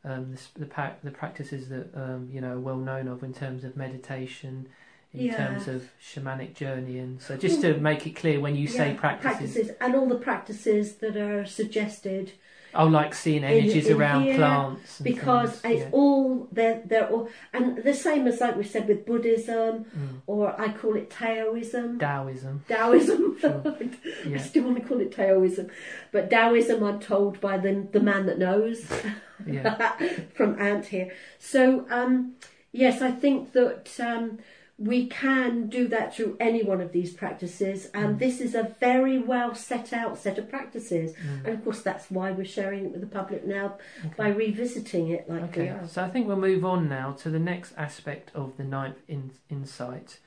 um, the, the, pa- the practices that um, you know are well known of in terms of meditation in Yeah. terms of shamanic journey and so just to make it clear when you say Yeah, practices, and all the practices that are suggested Oh, like seeing energies in around here, plants. And because things, it's yeah. all they're they're all and the same as like we said with Buddhism Mm. or I call it Taoism. Taoism. Taoism. Sure. I still want to call it Taoism, but Taoism I'm told by the the man that knows Yeah. from Ant here. So um, yes, I think that um, we can do that through any one of these practices, and Mm. this is a very well set out set of practices. Mm. And of course, that's why we're sharing it with the public now by revisiting it like we Okay, are. so I think we'll move on now to the next aspect of the ninth in, insight,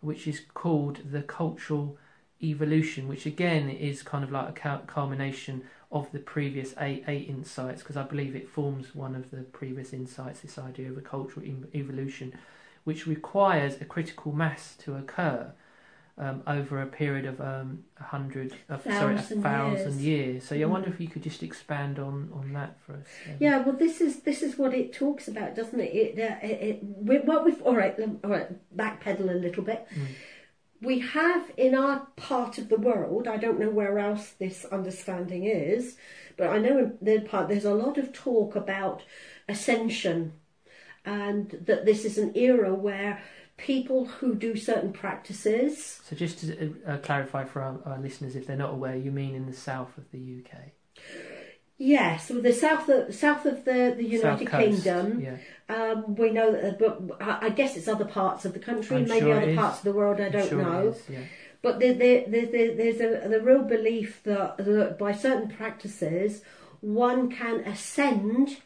which is called the cultural evolution, which again is kind of like a cul- culmination of the previous eight eight insights, because I believe it forms one of the previous insights. This idea of a cultural evolution, which requires a critical mass to occur. Um, over a period of um, a hundred, uh, sorry, a Thousand years. years. So yeah, I Mm. wonder if you could just expand on, on that for us. um, Yeah, well, this is this is what it talks about, doesn't it? It, uh, it, it we, what we've all right, all right. Backpedal a little bit. Mm. We have in our part of the world. I don't know where else this understanding is, but I know in the part there's a lot of talk about ascension, and that this is an era where people who do certain practices. So just to uh, clarify for our, our listeners, if they're not aware, you mean in the south of the UK, Yes, well, the south of south of the the United Coast, Kingdom. Yeah, Um, we know that, but I guess it's other parts of the country, I'm maybe sure other parts of the world. I I'm don't sure know. is, yeah. But there, there, there, there, there's a the real belief that, that by certain practices, one can ascend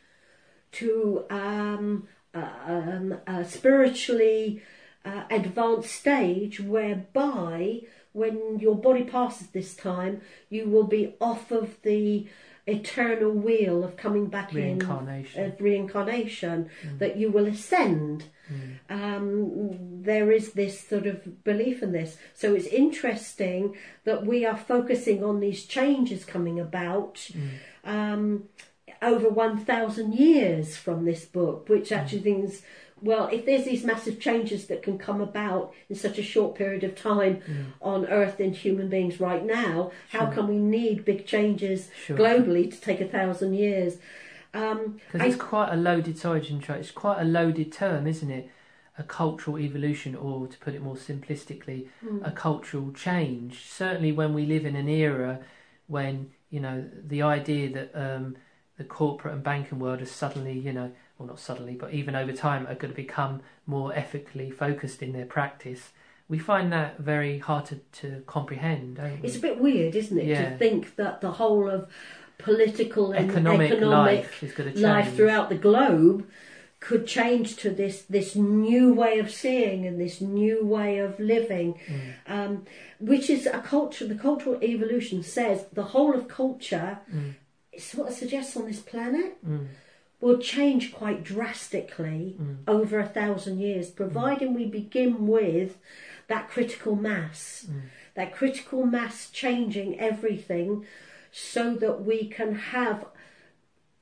to um, uh, um, a spiritually uh, advanced stage whereby, when your body passes this time, you will be off of the eternal wheel of coming back in Reincarnation. of reincarnation, that you will ascend. Mm. Um, there is this sort of belief in this. So it's interesting that we are focusing on these changes coming about Mm. um, over 1,000 years from this book, which actually thinks, well, if there's these massive changes that can come about in such a short period of time Mm. on Earth in human beings right now, how can we need big changes Sure. globally to take a thousand years? Um, Because it's quite a loaded, sorry to it's quite a loaded term, isn't it? A cultural evolution, or to put it more simplistically, a cultural change. Certainly, when we live in an era when, you know, the idea that um, the corporate and banking world is suddenly, you know, well, not suddenly, but even over time, are going to become more ethically focused in their practice, we find that very hard to, to comprehend, don't we? It's a bit weird, isn't it, Yeah. to think that the whole of political and economic, economic life is life throughout the globe could change to this this new way of seeing and this new way of living, Mm. um, which is a culture. The cultural evolution says the whole of culture, Mm. it's what it suggests on this planet, Mm. Will change quite drastically Mm. over a thousand years, providing we begin with that critical mass, Mm. that critical mass changing everything so that we can have.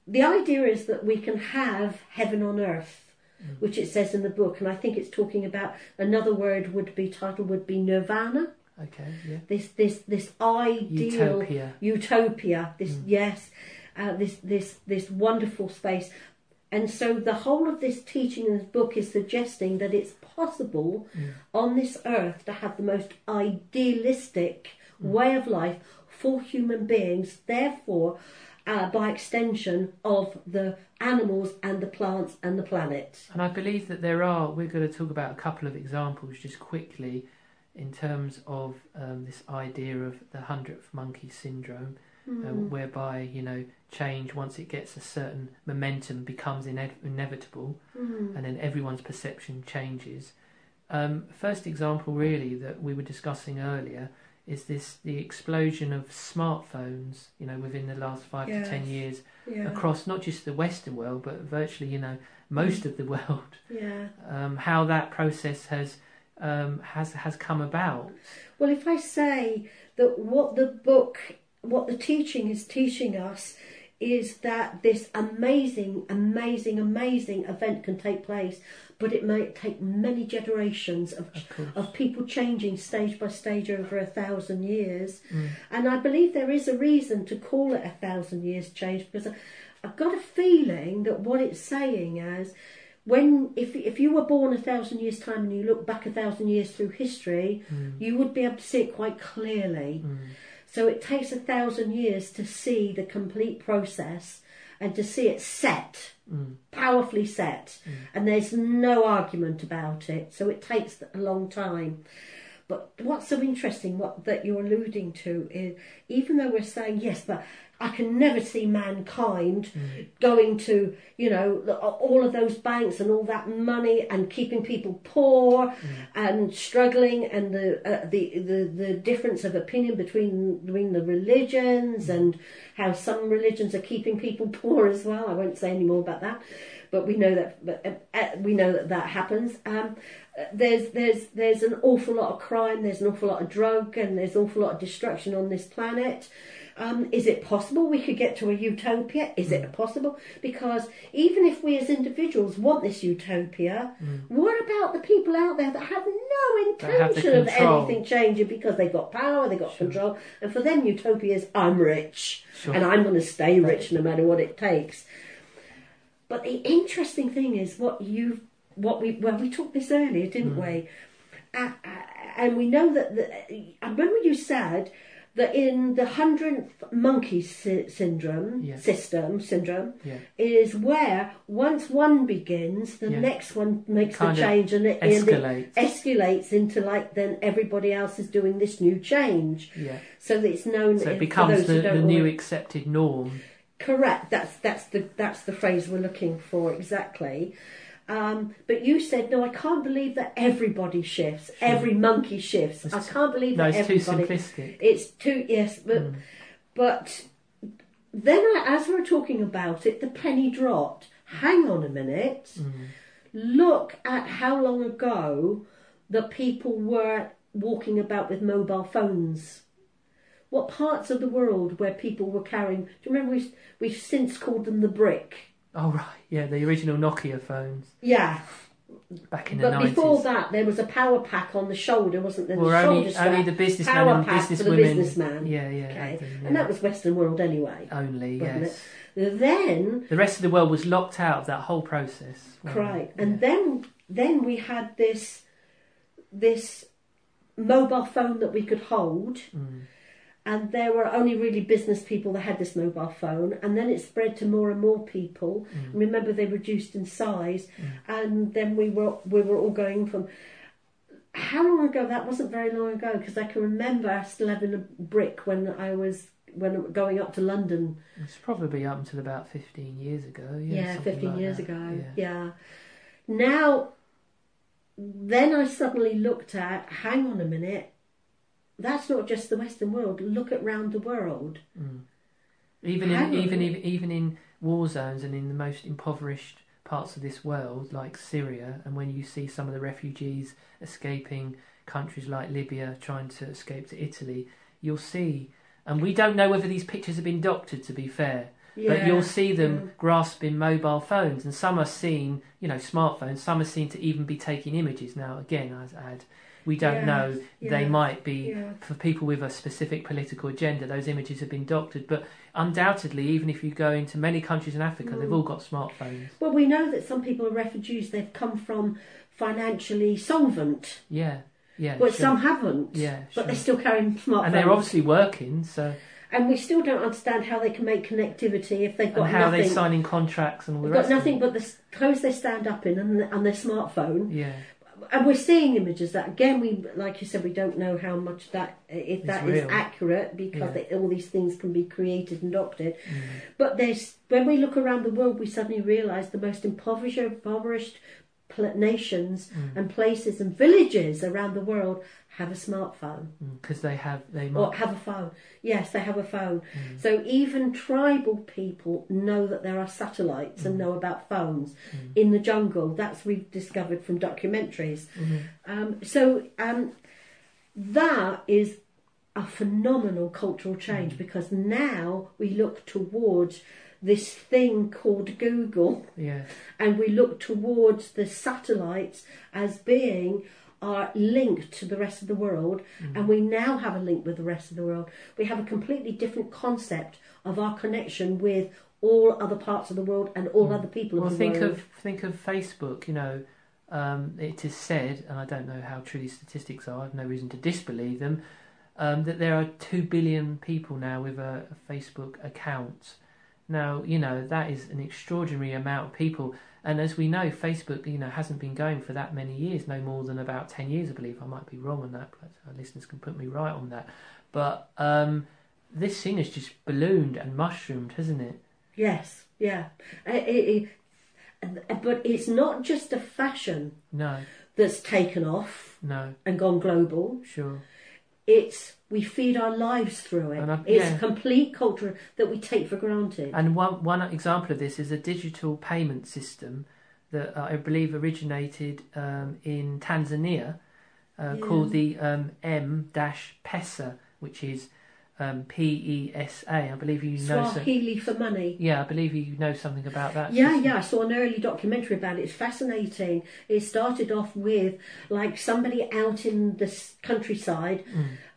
The idea is that we can have heaven on earth, Mm. which it says in the book, and I think it's talking about another word would be title would be nirvana. Okay, yeah. This this this ideal Utopia. utopia this yes uh, this this this wonderful space. And so the whole of this teaching in this book is suggesting that it's possible Mm. on this earth to have the most idealistic way of life for human beings therefore uh, by extension of the animals and the plants and the planet. And I believe that there are, we're going to talk about a couple of examples just quickly in terms of um, this idea of the hundredth monkey syndrome, um, whereby, you know, change, once it gets a certain momentum, becomes ine- inevitable and then everyone's perception changes. Um, first example, really, that we were discussing earlier is this the explosion of smartphones, you know, within the last five to ten years yeah across not just the Western world, but virtually, you know, most of the world. yeah Um, how that process has um, has has come about. Well, if I say that what the book, what the teaching is teaching us is that this amazing, amazing, amazing event can take place, but it may take many generations of, Of of people changing stage by stage over a thousand years. Mm. And I believe there is a reason to call it a thousand years change because I- I've got a feeling that what it's saying is when if if you were born a thousand years time and you look back a thousand years through history, Mm. you would be able to see it quite clearly. Mm. So it takes a thousand years to see the complete process and to see it set, Mm. powerfully set, and there's no argument about it. So it takes a long time. But what's so interesting, what that you're alluding to, is even though we're saying yes, but I can never see mankind going to, you know, all of those banks and all that money and keeping people poor and struggling, and the, uh, the the the difference of opinion between between the religions and how some religions are keeping people poor as well. I won't say any more about that, but we know that but, uh, uh, we know that that happens. Um, there's there's there's an awful lot of crime. There's an awful lot of drug, and there's an awful lot of destruction on this planet. Um, is it possible we could get to a utopia? Is it possible? Because even if we as individuals want this utopia, what about the people out there that have no Mm. That have intention of anything changing because they've got power, they've got control, and for them utopia is I'm rich Sure. and I'm going to stay rich no matter what it takes. But the interesting thing is what you what we well we talked this earlier, didn't Mm. we? Uh, uh, and we know that the, I remember you said that in the hundredth monkey sy- syndrome Yeah. system syndrome Yeah. is where once one begins, the Yeah. next one makes Kind the change, and it, and it escalates. escalates into like then everybody else is doing this new change, Yeah. so that it's known. So it becomes the, the new accepted norm. Correct. That's that's the that's the phrase we're looking for exactly. Um, but you said no. I can't believe that everybody shifts. Hmm. Every monkey shifts. I can't believe No, that it's too simplistic. It's too yes, but hmm. but then I, as we we're talking about it, the penny dropped. Hang on a minute. Hmm. Look at how long ago the people were walking about with mobile phones. What parts of the world where people were carrying? Do you remember we we've since called them the brick? Oh right, yeah, the original Nokia phones Yeah, back in the but nineties. before that there was a power pack on the shoulder, wasn't there? The Well, only, strap, only the businessmen power and pack for the businesswomen. businessman. Yeah, yeah, Okay, them, and that was Western world anyway. only wasn't yes. Then The rest of the world was locked out of that whole process. Right, and then then we had this this mobile phone that we could hold, Mm. And there were only really business people that had this mobile phone, and then it spread to more and more people. Mm. Remember, they reduced in size, and then we were we were all going from. How long ago? That wasn't very long ago because I can remember still having a brick when I was when going up to London It's probably up until about fifteen years ago. Yeah, yeah, 15 like years that. ago. Yeah. Yeah. Now, then I suddenly looked at, hang on a minute, that's not just the Western world. Look at round the world. Mm. Even Hang in on. even even in war zones and in the most impoverished parts of this world, like Syria, and when you see some of the refugees escaping countries like Libya, trying to escape to Italy, you'll see. And we don't know whether these pictures have been doctored. To be fair, but you'll see them grasping mobile phones, and some are seen, you know, smartphones. Some are seen to even be taking images. Now, again, I add, we don't Yes, know. They might be yeah. for people with a specific political agenda. Those images have been doctored, but undoubtedly, even if you go into many countries in Africa, Mm. they've all got smartphones. Well, we know that some people are refugees. They've come from financially solvent, Yeah, yeah. but sure. some haven't. Yeah, But they're still carrying smartphones. and they're obviously working. So, And we still don't understand how they can make connectivity if they've got and how nothing. they signing contracts and all the They've got nothing but the clothes they stand up in and, and their smartphone. Yeah, and we're seeing images that again we like you said we don't know how much that if that is accurate because Yeah. they, all these things can be created and doctored Mm. but there's when we look around the world we suddenly realize the most impoverished impoverished pl- nations Mm. and places and villages around the world have a smartphone because they have they or have a phone yes they have a phone Mm. so even tribal people know that there are satellites Mm. and know about phones in the jungle that's we've discovered from documentaries Mm-hmm. um, so um, that is a phenomenal cultural Mm. change because now we look towards this thing called Google, Yeah. and we look towards the satellites as being our linked to the rest of the world, and we now have a link with the rest of the world. We have a completely different concept of our connection with all other parts of the world and all other people Well, of the think world. of think of Facebook. You know, um, it is said, and I don't know how true these statistics are. I've no reason to disbelieve them. Um, that there are two billion people now with a, a Facebook account. Now, you know that is an extraordinary amount of people, and as we know, Facebook, you know, hasn't been going for that many years, no more than about ten years, I believe. I might be wrong on that, but our listeners can put me right on that. But um, this thing has just ballooned and mushroomed, hasn't it? Yes, yeah. It- it- but it's not just a fashion No, that's taken off no, and gone global. sure. It's we feed our lives through it. I- it's yeah. a complete culture that we take for granted. And one one example of this is a digital payment system that uh, I believe originated um, in Tanzania, uh, Yeah. called the um, M Pesa, which is um, P E S A. I believe you know. Some, for money. yeah, I believe you know something about that. Yeah, system. yeah, I saw an early documentary about it. It's fascinating. It started off with like somebody out in the countryside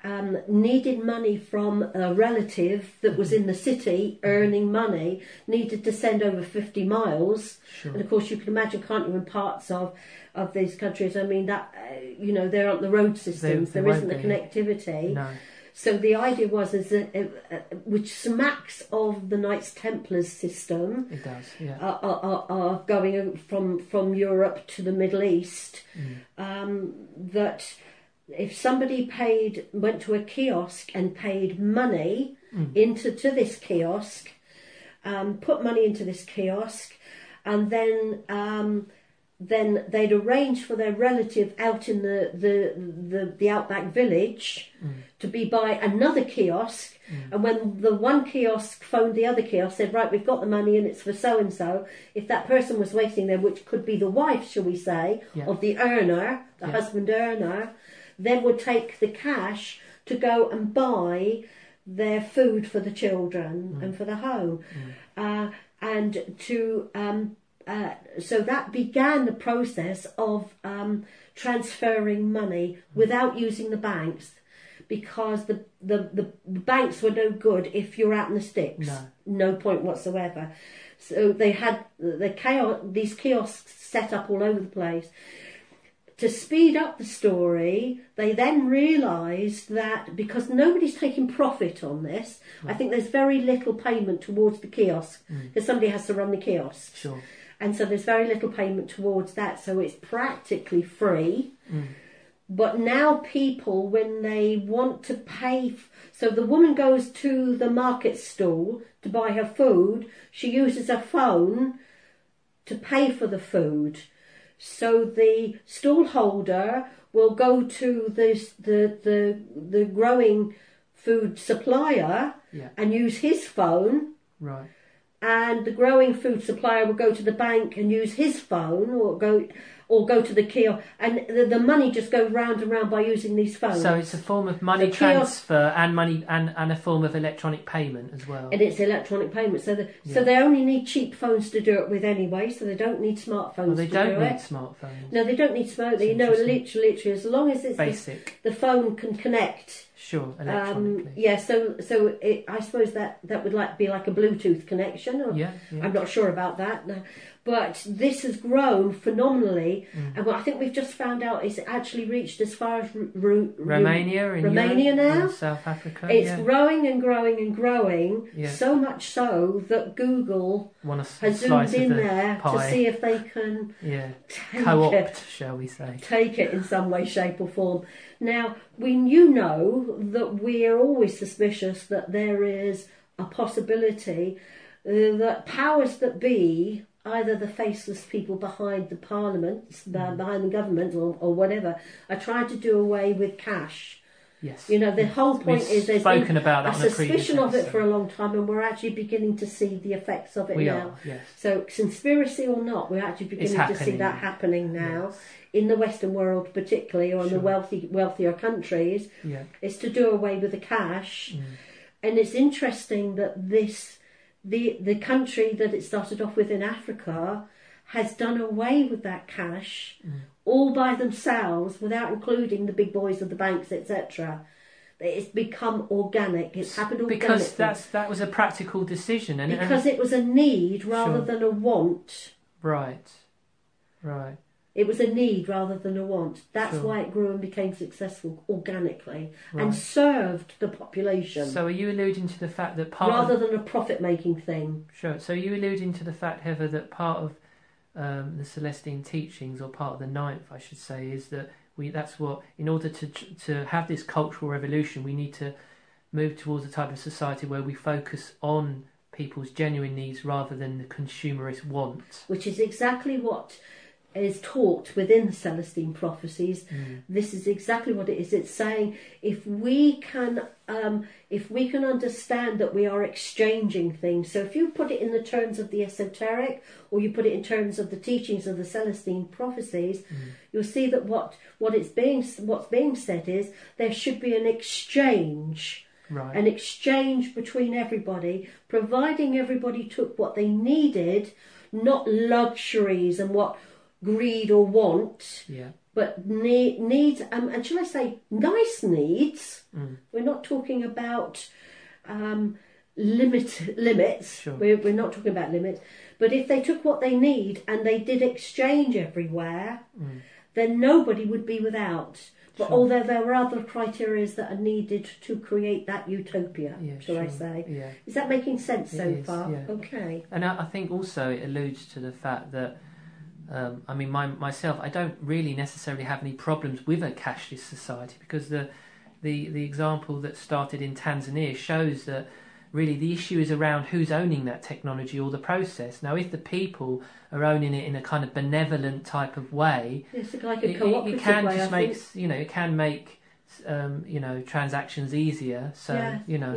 um, needed money from a relative that was in the city earning money, needed to send over 50 miles. Sure. And of course, you can imagine, can't you, in parts of, of these countries, I mean, that, uh, you know, there aren't the road systems, there there isn't the be. connectivity. No. So the idea was, is that, uh, uh, which smacks of the Knights Templars system, It does. Yeah. are, are, are- are going from from Europe to the Middle East. Mm. Um, that if somebody paid went to a kiosk and paid money Mm. into to this kiosk, um, put money into this kiosk, and then um, then they'd arrange for their relative out in the the the, the outback village to be by another kiosk. And when the one kiosk phoned the other kiosk, said, "Right, we've got the money and it's for so and so." If that person was waiting there, which could be the wife, shall we say, Yeah. of the earner, the Yeah. husband earner, then would take the cash to go and buy their food for the children and for the home, uh, and to um, uh, so that began the process of um, transferring money without using the banks because the, the, the, banks were no good if you're out in the sticks. No. No point whatsoever. So they had the chaos, these kiosks set up all over the place. To speed up the story, they then realised that because nobody's taking profit on this, I think there's very little payment towards the kiosk because somebody has to run the kiosk. Sure. And so there's very little payment towards that, so it's practically free. Mm. But now people, when they want to pay, f- so the woman goes to the market stall to buy her food, she uses her phone to pay for the food. So the stall holder will go to the the the, the growing food supplier Yeah. and use his phone Right. And the growing food supplier will go to the bank and use his phone or go or go to the kiosk. And the, the money just goes round and round by using these phones. So it's a form of money kiosk- transfer and money and, and a form of electronic payment as well. and it's electronic payment. So the, so they only need cheap phones to do it with anyway so they don't need smartphones Well, they don't do need it smartphones. no they don't need smart they It's know literally, literally as long as it's the, the phone can connect Sure. um, yeah so so it, I suppose that that would like be like a Bluetooth connection or yeah. Yeah. I'm not sure about that. But this has grown phenomenally, Mm. and what I think we've just found out is it actually reached as far as Ru- Ru- Ru- Romania Romania now? South Africa. It's yeah. growing and growing and growing, Yeah. so much so that Google Want a s- has zoomed in the there to see if they can Yeah. take Co-opt, it, shall we say? take it in some way, shape, or form. Now, we you know that we are always suspicious that there is a possibility uh, that powers that be, either the faceless people behind the parliaments, Mm. behind the government, or, or whatever, are trying to do away with cash. Yes. You know, the whole point We've is there's spoken been about a that on a previous suspicion of it for a long time, and we're actually beginning to see the effects of it We now. are. Yes. So, conspiracy or not, we're actually beginning to see that happening now Yes. in the Western world, particularly, or in Sure. the wealthy, wealthier countries. Yeah. Is to do away with the cash, Mm. and it's interesting that this the the country that it started off with in Africa has done away with that cash Mm. all by themselves without including the big boys of the banks, etc. It's become organic. It's happened organically because that's that was a practical decision, and, because it was a need rather Sure. than a want. right, right, It was a need rather than a want. That's Sure. why it grew and became successful organically right. and served the population So, are you alluding to the fact that part rather of than a profit making thing. sure? So, are you alluding to the fact, Heather, that part of um, the Celestine teachings, or part of the ninth, I should say, is that we that's what in order to to have this cultural revolution, we need to move towards a type of society where we focus on people's genuine needs rather than the consumerist want. which is exactly what is taught within the Celestine prophecies. Mm. This is exactly what it is. It's saying if we can, um, if we can understand that we are exchanging things. So if you put it in the terms of the esoteric, or you put it in terms of the teachings of the Celestine prophecies, Mm. you'll see that what what it's being what's being said is there should be an exchange Right. an exchange between everybody, providing everybody took what they needed, not luxuries and what greed or want, yeah. but need, needs, um, and shall I say, nice needs. Mm. We're not talking about um, limit limits. Sure. We're, we're not talking about limits. But if they took what they need and they did exchange everywhere, Mm. then nobody would be without. But Sure. although there are other criteria that are needed to create that utopia, Yeah. shall I say? Yeah. Is that making sense It so is, far? yeah. Okay. And I, I think also it alludes to the fact that, um, I mean, my, myself, I don't really necessarily have any problems with a cashless society because the, the, the example that started in Tanzania shows that really the issue is around who's owning that technology or the process. Now, if the people are owning it in a kind of benevolent type of way, It's like it, a cooperative it can way, just make, you know, it can make, um, you know, transactions easier. So, Yeah, you know,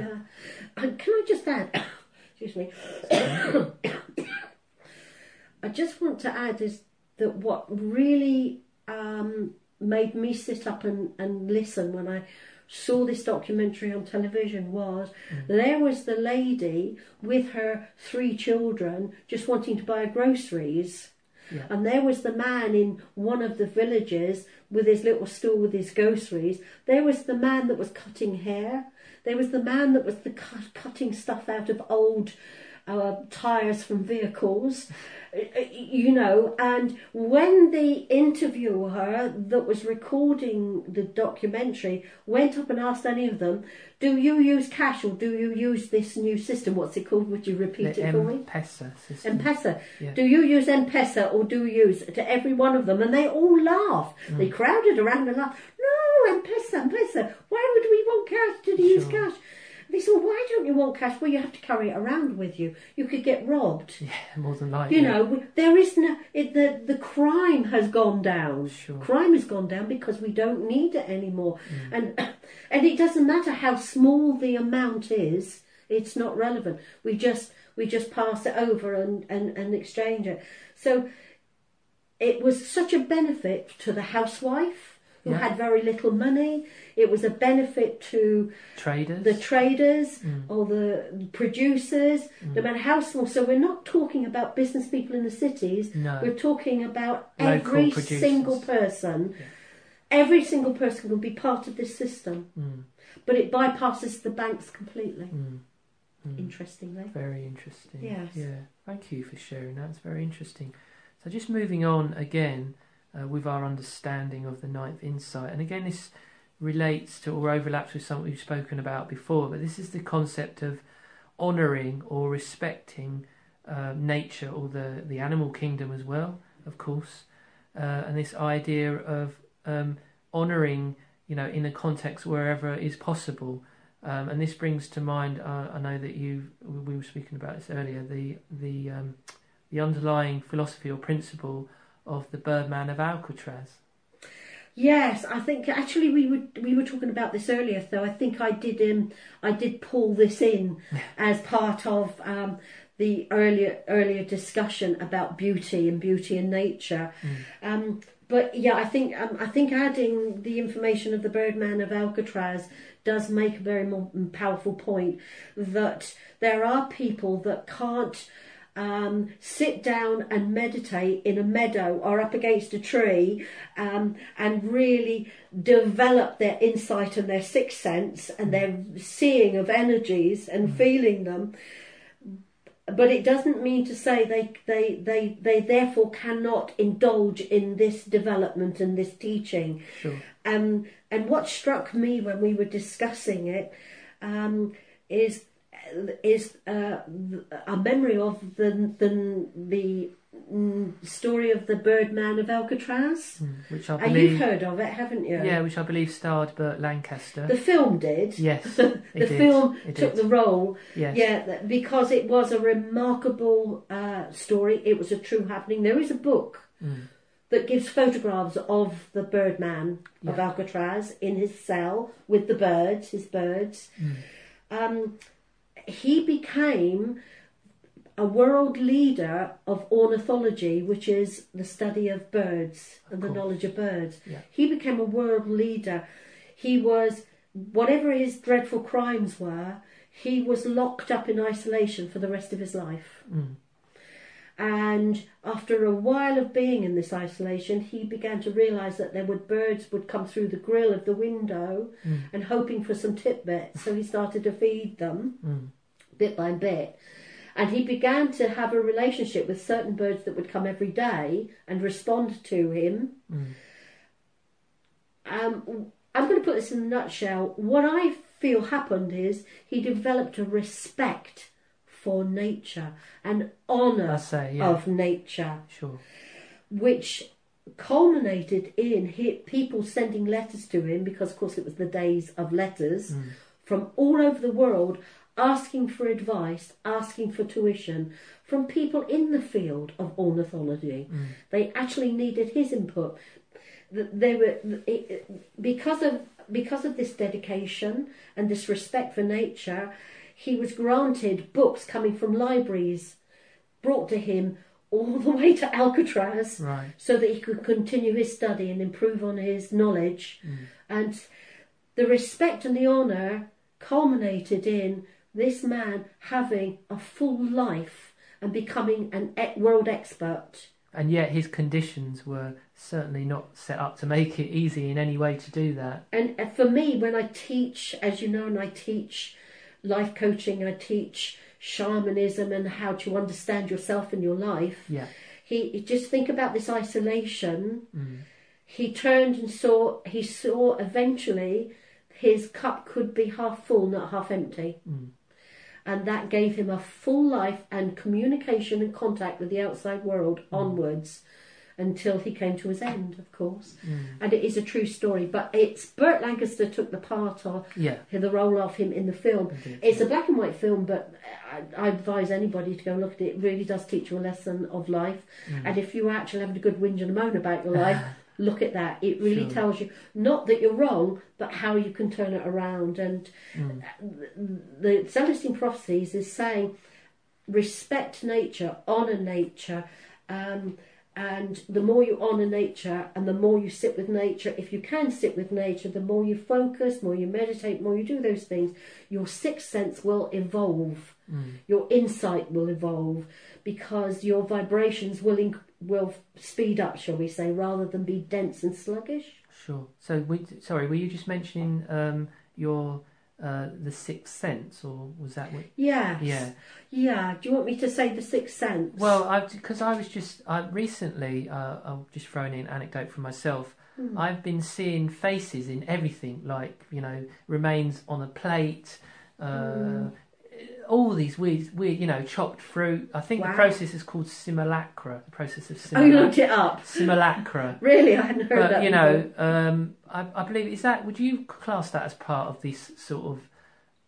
Yeah. Can I just add? excuse me. I just want to add is that what really um, made me sit up and, and listen when I saw this documentary on television was there was the lady with her three children just wanting to buy groceries. Yeah. And there was the man in one of the villages with his little stool with his groceries. There was the man that was cutting hair. There was the man that was the cut, cutting stuff out of old uh, tires from vehicles. Uh, You know, and when the interviewer that was recording the documentary went up and asked any of them, "Do you use cash or do you use this new system? What's it called? Would you repeat the it for me?" M-Pesa system. M-Pesa. Yeah. Do you use M-Pesa or do you use to every one of them? And they all laugh. Mm. They crowded around and laughed. No, M-Pesa, M-Pesa. Why would we want cash? Did he use cash? They said, well, why don't you want cash? Well, you have to carry it around with you. You could get robbed. Yeah, more than likely. You know, there is no it, the the crime has gone down. Sure. Crime has gone down because we don't need it anymore, Mm. and and it doesn't matter how small the amount is. It's not relevant. We just we just pass it over and and, and exchange it. So it was such a benefit to the housewife who Yeah. had very little money. It was a benefit to Traders. the traders Mm. or the producers, no matter how small. So we're not talking about business people in the cities. No. We're talking about Local every producers. single person. Yeah. Every single person can be part of this system, Mm, but it bypasses the banks completely. mm, mm. Interestingly, Very interesting. Yes. Yeah. Thank you for sharing that. It's very interesting. So just moving on again uh, with our understanding of the ninth insight, and again this relates to or overlaps with something we've spoken about before, but this is the concept of honouring or respecting uh, nature or the the animal kingdom as well, of course, uh, and this idea of um, honouring, you know, in a context wherever is possible. Um, and this brings to mind, uh, I know that you we were speaking about this earlier, the the um, the underlying philosophy or principle of the Birdman of Alcatraz. yes, I think actually we were we were talking about this earlier. Though I think I did um I did pull this in as part of um the earlier earlier discussion about beauty and beauty and nature. Um, but yeah, I think um, I think adding the information of the Birdman of Alcatraz does make a very more powerful point that there are people that can't um, sit down and meditate in a meadow or up against a tree um, and really develop their insight and their sixth sense and their seeing of energies and feeling them. But it doesn't mean to say they, they, they, they therefore cannot indulge in this development and this teaching. Sure. Um, and what struck me when we were discussing it um, is is uh, a memory of the the, the mm, story of the Birdman of Alcatraz. Mm, Which I And you've heard of it, haven't you? yeah, which I believe starred Burt Lancaster. The film did. yes, the did. film It took did. the role. yes. Yeah, because it was a remarkable uh, story. It was a true happening. There is a book Mm. that gives photographs of the Birdman of Alcatraz in his cell with the birds, his birds. Mm. Um, he became a world leader of ornithology, which is the study of birds and the course. knowledge of birds. Yeah. He became a world leader. He was, whatever his dreadful crimes were, he was locked up in isolation for the rest of his life. Mm. And after a while of being in this isolation, he began to realise that there would birds would come through the grill of the window Mm. and hoping for some tidbits. So he started to feed them Mm. Bit by bit. And he began to have a relationship with certain birds that would come every day and respond to him. Mm. Um, I'm going to put this in a nutshell. What I feel happened is he developed a respect for nature, an honour say, yeah, of nature, sure. which culminated in people sending letters to him because, of course, it was the days of letters Mm. from all over the world asking for advice, asking for tuition from people in the field of ornithology. Mm. They actually needed his input. Th- They were because of because of this dedication and this respect for nature. He was granted books coming from libraries brought to him all the way to Alcatraz Right. so that he could continue his study and improve on his knowledge. Mm. And the respect and the honour culminated in this man having a full life and becoming an world expert. And yet his conditions were certainly not set up to make it easy in any way to do that. And uh, for me, when I teach, as you know, and I teach life coaching, I teach shamanism and how to understand yourself and your life. Yeah. He just think about this isolation. Mm. He turned and saw. He saw eventually his cup could be half full, not half empty, Mm. And that gave him a full life and communication and contact with the outside world onwards, until he came to his end, of course. Mm. And it is a true story, but it's Burt Lancaster took the part of Yeah. the role of him in the film. Indeed. It's a black and white film, but I, I advise anybody to go look at it. It really does teach you a lesson of life. Mm. And if you are actually having a good whinge and a moan about your life, look at that. It really Sure. tells you not that you're wrong, but how you can turn it around. And Mm. the Celestine Prophecies is saying respect nature, honour nature. Um, and the more you honour nature and the more you sit with nature, if you can sit with nature, the more you focus, more you meditate, more you do those things, your sixth sense will evolve. Mm. Your insight will evolve because your vibrations will inc- will speed up, shall we say, rather than be dense and sluggish. Sure. So, we, sorry, were you just mentioning um, your uh, the sixth sense, or was that what? Yes. Yeah. Yeah. Do you want me to say the sixth sense? Well, I because I was just I recently uh, I'm just throwing in an anecdote for myself. Hmm. I've been seeing faces in everything, like you know remains on a plate. Uh, Mm. All these weird, weird, you know, chopped fruit. I think Wow. the process is called simulacra. The process of oh, you looked it up. simulacra. Really, I hadn't heard but that. you know, um, I, I believe is that. Would you class that as part of this sort of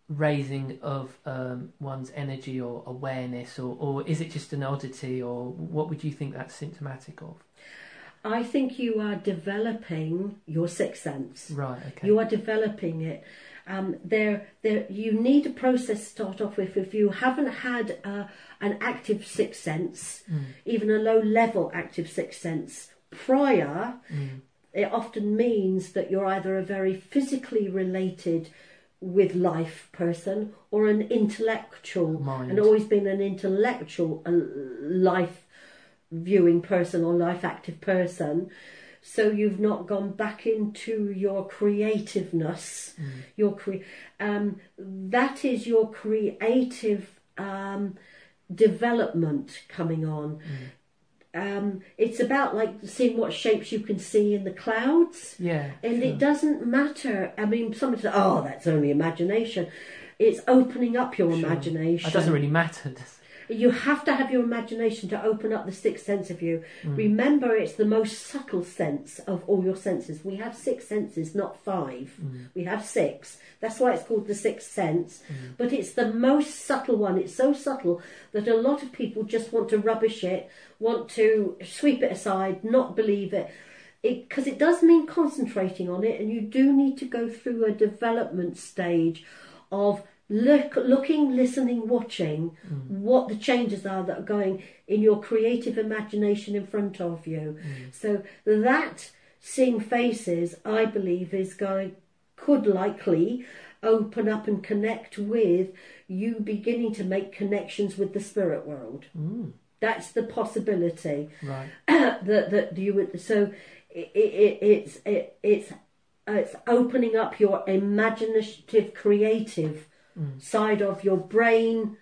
raising of um, one's energy or awareness, or, or is it just an oddity, or what would you think that's symptomatic of? I think you are developing your sixth sense. Right. Okay. You are developing it. Um, there, there. You need a process to start off with. If you haven't had uh, an active sixth sense, Mm. even a low-level active sixth sense prior, Mm. it often means that you're either a very physically related with life person or an intellectual Mind. and always been an intellectual uh, life viewing person or life active person so you've not gone back into your creativeness your cre- um, that is your creative um, development coming on um, it's about like seeing what shapes you can see in the clouds Yeah. and sure. it doesn't matter. I mean, somebody says, "Oh, that's only imagination." It's opening up your Sure. imagination. It doesn't really matter. does it? You have to have your imagination to open up the sixth sense of you. Mm. Remember, it's the most subtle sense of all your senses. We have six senses, not five. Mm. We have six. That's why it's called the sixth sense. Mm. But it's the most subtle one. It's so subtle that a lot of people just want to rubbish it, want to sweep it aside, not believe it. Because it, does mean concentrating on it, and you do need to go through a development stage of look, looking, listening, watching mm. what the changes are that are going in your creative imagination in front of you. Mm. So that seeing faces, I believe, is going could likely open up and connect with you beginning to make connections with the spirit world. Mm. That's the possibility Right. that that you would. So it, it, it's it, it's uh, it's opening up your imaginative, creative side of your brain,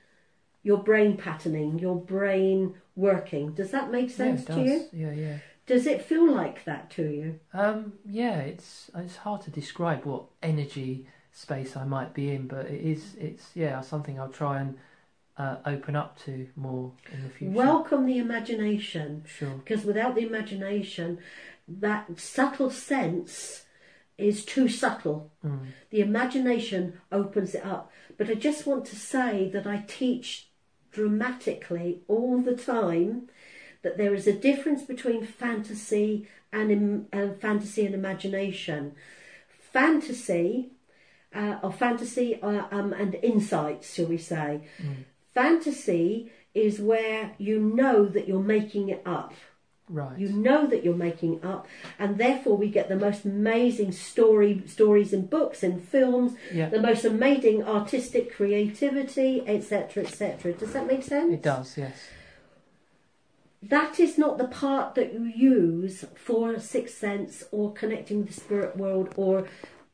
your brain patterning, your brain working. Does that make sense yeah, to you? does. Yeah, yeah. Does it feel like that to you? Um, yeah, it's it's hard to describe what energy space I might be in, but it is it's yeah something I'll try and uh, open up to more in the future. Welcome the imagination, sure. because without the imagination, that subtle sense is too subtle. Mm. The imagination opens it up. But I just want to say that I teach dramatically all the time that there is a difference between fantasy and im- fantasy and imagination. Fantasy, uh, or fantasy uh, um, and insights, shall we say? Fantasy is where you know that you're making it up. Right. You know that you're making up, and therefore we get the most amazing story stories in books and films, yeah, the most amazing artistic creativity, etc., etc. Does that make sense? it does. Yes. That is not the part that you use for sixth sense or connecting with the spirit world or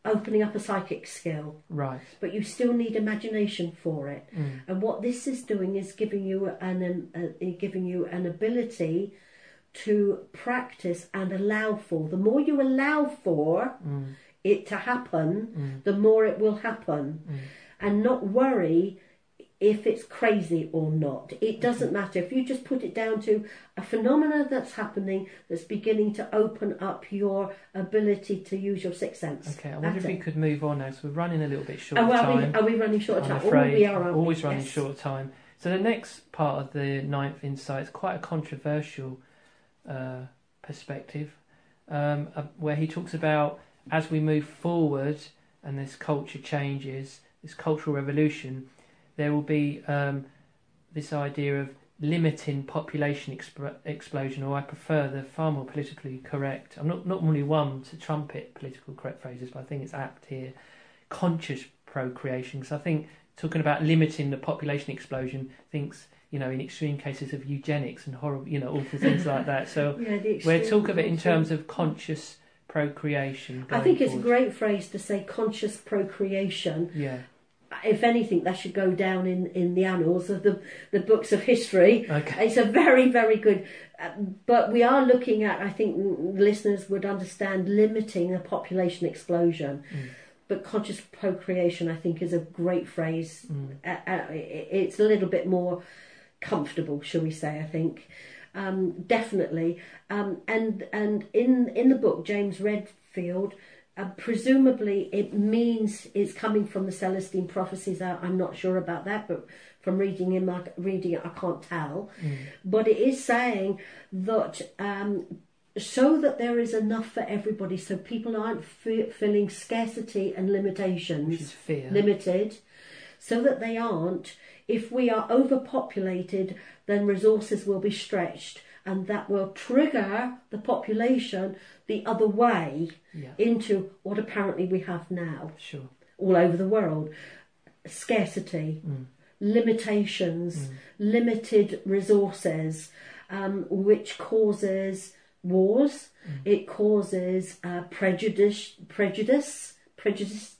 opening up a psychic skill. Right. But you still need imagination for it. Mm. And what this is doing is giving you an, an uh, giving you an ability to practice and allow for. The more you allow for Mm. it to happen, Mm. the more it will happen. Mm. And not worry if it's crazy or not. It doesn't matter. If you just put it down to a phenomena that's happening that's beginning to open up your ability to use your sixth sense. Okay. I wonder That's if we could move on now. So we're running a little bit short Oh, of are, we, are we running short of I'm time? afraid oh, we are, always we? running Yes. short of time. So the next part of the ninth insight is quite a controversial uh, perspective, um, uh, where he talks about as we move forward and this culture changes, this cultural revolution, there will be um, this idea of limiting population exp- explosion, or I prefer the far more politically correct. I'm not not normally one to trumpet political correct phrases, but I think it's apt here. Conscious procreation, because I think talking about limiting the population explosion thinks you know in extreme cases of eugenics and horrible you know awful things like that. So Yeah, extreme talk of it in terms of conscious procreation. I think it's a great phrase to say conscious procreation. Yeah. If anything, that should go down in, in the annals of the, the books of history. Okay. It's a very, very good. Uh, but we are looking at, I think listeners would understand, limiting a population explosion. Mm. But conscious procreation, I think, is a great phrase. Mm. Uh, uh, it- it's a little bit more comfortable, shall we say? I think um, definitely. Um, and and in in the book, James Redfield. Uh, presumably, it means it's coming from the Celestine prophecies. I, I'm not sure about that, but from reading him, I, reading it, I can't tell. Mm. But it is saying that um, so that there is enough for everybody, so people aren't fe- feeling scarcity and limitations Which is fear. limited so that they aren't. If we are overpopulated, then resources will be stretched, and that will trigger the population the other way yeah. into what apparently we have now Sure. all over the world scarcity, Mm. limitations, limited resources, um, which causes wars, it causes uh, prejudice, prejudice, prejudice.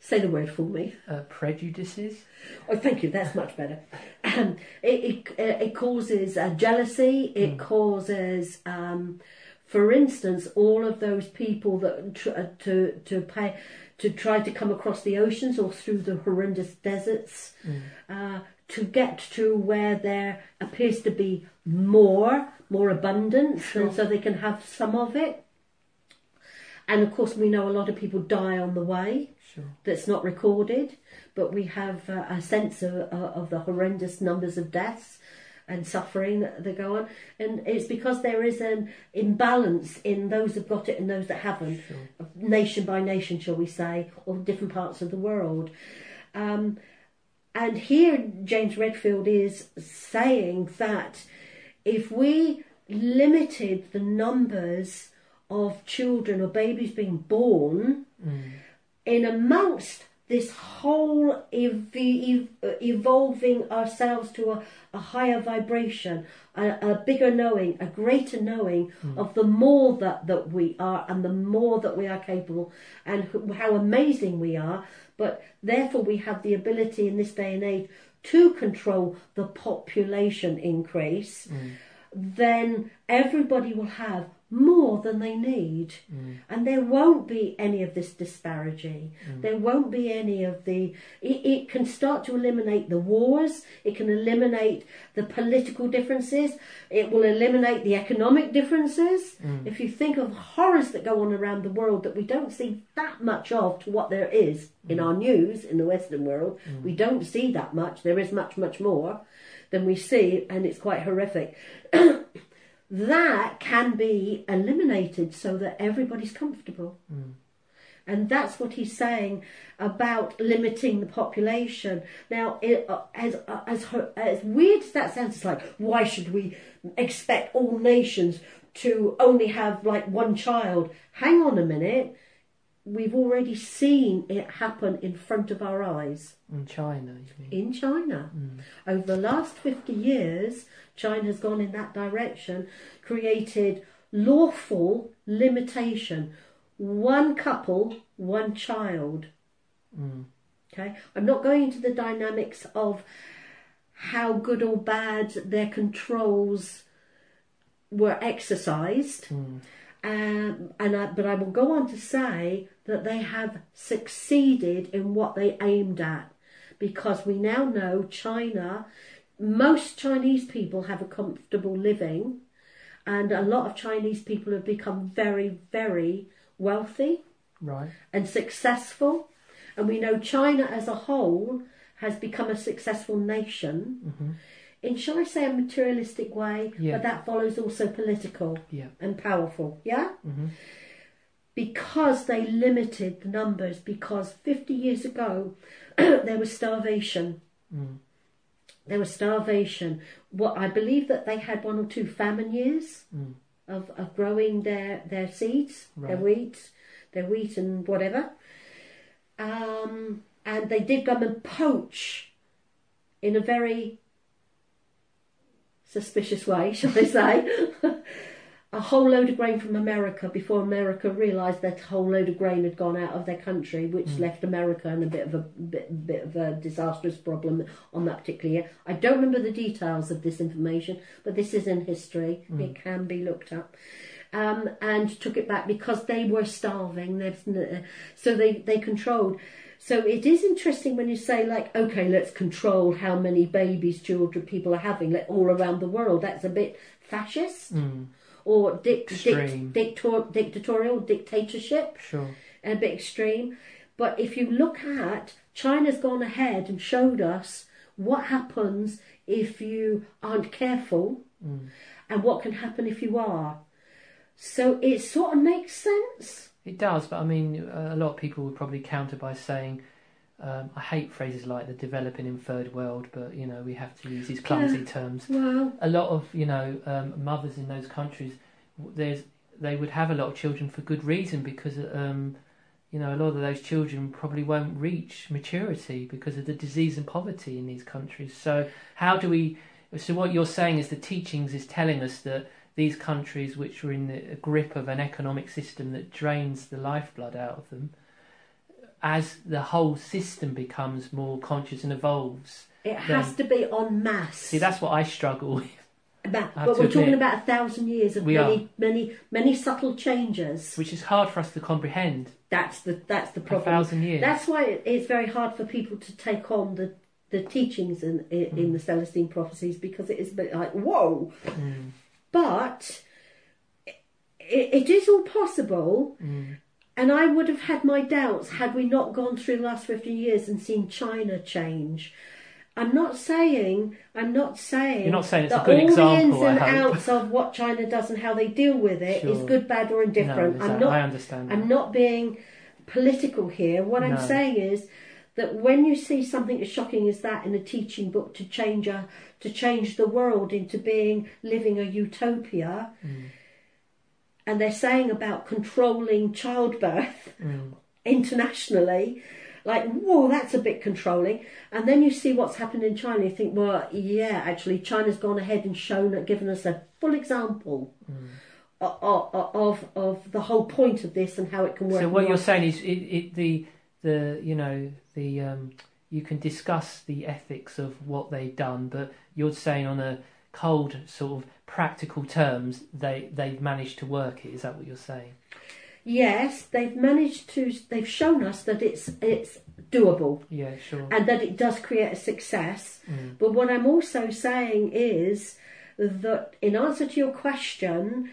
Say the word for me. Uh, prejudices. Oh, thank you. That's much better. Um, it it, uh, it causes uh, jealousy. It causes, um, for instance, all of those people that tr- uh, to to pay to try to come across the oceans or through the horrendous deserts uh, to get to where there appears to be more more abundance, Sure. and so they can have some of it. And of course, we know a lot of people die on the way Sure. that's not recorded, but we have uh, a sense of, uh, of the horrendous numbers of deaths and suffering that, that go on. And it's because there is an imbalance in those who've got it and those that haven't, Sure. nation by nation, shall we say, or different parts of the world. Um, and here, James Redfield is saying that if we limited the numbers of children or babies being born, Mm. In amongst this whole ev- ev- evolving ourselves to a, a higher vibration, a, a bigger knowing, a greater knowing hmm. of the more that, that we are and the more that we are capable and how amazing we are. But therefore, we have the ability in this day and age to control the population increase. Hmm. Then everybody will have more than they need. Mm. And there won't be any of this disparity mm. there won't be any of the it, it can start to eliminate the wars. It can eliminate the political differences. It will eliminate the economic differences. Mm. If you think of horrors that go on around the world that we don't see that much of to what there is in our news in the western world we don't see that much. There is much much more than we see and it's quite horrific that can be eliminated so that everybody's comfortable. And that's what he's saying about limiting the population. Now, it, uh, as uh, as as weird as that sounds, it's like why should we expect all nations to only have like one child? Hang on a minute. We've already seen it happen in front of our eyes In China, you mean? in China. Over the last 50 years, China has gone in that direction, created lawful limitation one couple, one child. Mm. Okay, I'm not going into the dynamics of how good or bad their controls were exercised. Mm. Um, and I, but I will go on to say that they have succeeded in what they aimed at because we now know China, most Chinese people have a comfortable living, and a lot of Chinese people have become very, very wealthy Right. and successful. And we know China as a whole has become a successful nation hmm in, shall I say, a materialistic way, Yeah. but that follows also political Yeah. and powerful. Yeah? hmm because they limited the numbers because 50 years ago there was starvation Mm. there was starvation what i believe that they had one or two famine years Mm. of, of growing their their seeds their wheat their wheat and whatever um, and they did come and poach in a very suspicious way shall i say a whole load of grain from America before America realised that a whole load of grain had gone out of their country, which hmm. left America in a bit of a bit, bit of a disastrous problem on that particular year. I don't remember the details of this information, but this is in history. Hmm. It can be looked up. Um, and took it back because they were starving. There's n- uh, So they, they controlled. So it is interesting when you say like, okay, let's control how many babies, children, people are having like, all around the world. That's a bit fascist Mm. or dic- dic- dictatorial dictatorship, Sure. a bit extreme. But if you look at China's gone ahead and showed us what happens if you aren't careful Mm. and what can happen if you are. So it sort of makes sense. It does, but I mean, a lot of people would probably counter by saying, um, I hate phrases like the developing in third world, but you know we have to use these clumsy terms. Well, A lot of you know um, mothers in those countries, there's they would have a lot of children for good reason because um, you know a lot of those children probably won't reach maturity because of the disease and poverty in these countries. So how do we? So what you're saying is the teachings is telling us that these countries which are in the grip of an economic system that drains the lifeblood out of them, as the whole system becomes more conscious and evolves. it has to be en masse. See, that's what I struggle with. About- but we're talking about a thousand years of many, many, many subtle changes. which is hard for us to comprehend. That's the that's the problem. A thousand years. That's why it's very hard for people to take on the the teachings in in, in the Celestine prophecies because it is a bit like whoa. Mm, But it, it is all possible, mm, and I would have had my doubts had we not gone through the last fifty years and seen China change. I'm not saying I'm not saying You're not saying it's a that good all example, the ins and outs of what China does and how they deal with it is Sure. good, bad, or indifferent. No, I'm not I understand. I'm not being political here. What I'm saying is that when you see something as shocking as that in a teaching book to change a to change the world into being living a utopia, Mm, and they're saying about controlling childbirth mm, internationally. Like, whoa, that's a bit controlling. And then you see what's happened in China. You think, well, yeah, actually, China's gone ahead and shown, given us a full example mm. of, of of the whole point of this and how it can work. So what you're saying is, it, it, the the you know the um, you can discuss the ethics of what they've done, but you're saying on a cold sort of practical terms, they they've managed to work it. Is that what you're saying? Yes, they've managed to. They've shown us that it's it's doable Yeah, sure. and that it does create a success. Mm, But what I'm also saying is that, in answer to your question,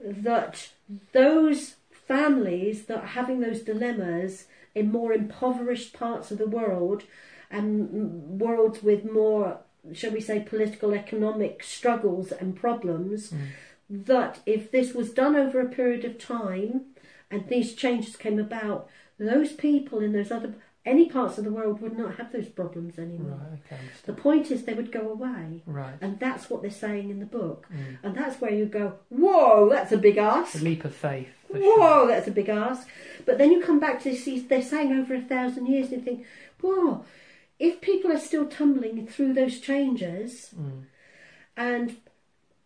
that those families that are having those dilemmas in more impoverished parts of the world and worlds with more, shall we say, political economic struggles and problems, mm, that if this was done over a period of time and these changes came about, those people in those other any parts of the world would not have those problems anymore. right. Okay. The point is they would go away. Right. And that's what they're saying in the book. Mm. And that's where you go, whoa, that's a big ask. A leap of faith. Whoa, sure. that's a big ask. But then you come back to this, they're saying over a thousand years, and you think, whoa, if people are still tumbling through those changes, Mm, and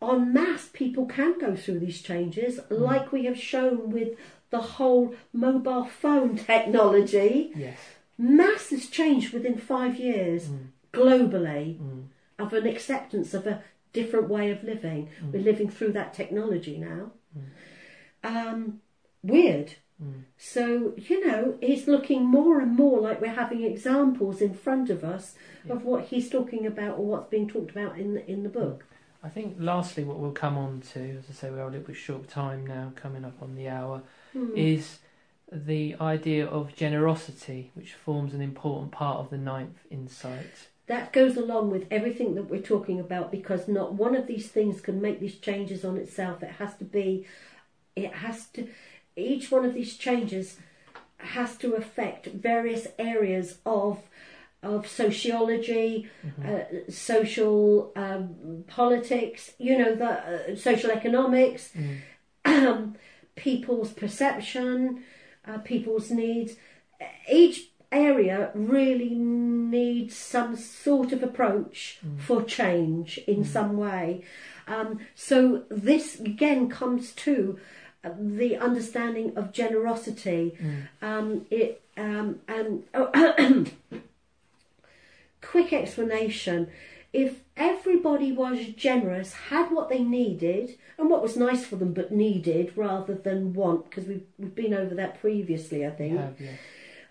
en masse people can go through these changes, like we have shown with the whole mobile phone technology, yes. Mass has changed within five years Mm, globally mm, of an acceptance of a different way of living. Mm. We're living through that technology now. Mm. Um, weird. mm. So, you know, it's looking more and more like we're having examples in front of us Yeah. of what he's talking about or what's being talked about in the, in the book. I think lastly, what we'll come on to, as I say, we're a little bit short time now, coming up on the hour, Hmm. is the idea of generosity, which forms an important part of the ninth insight. That goes along with everything that we're talking about because not one of these things can make these changes on itself. It has to be, it has to, each one of these changes has to affect various areas of of sociology, Mhm. uh, social um, politics, you know, the uh, social economics, Mm. um, people's perception, uh, people's needs. Each area really needs some sort of approach Mm. for change in Mm. some way. Um, so this again comes to uh, the understanding of generosity. Mm. Um, it um, and oh, quick explanation. If everybody was generous, had what they needed, and what was nice for them but needed rather than want, because we've, we've been over that previously, I think. have, yeah.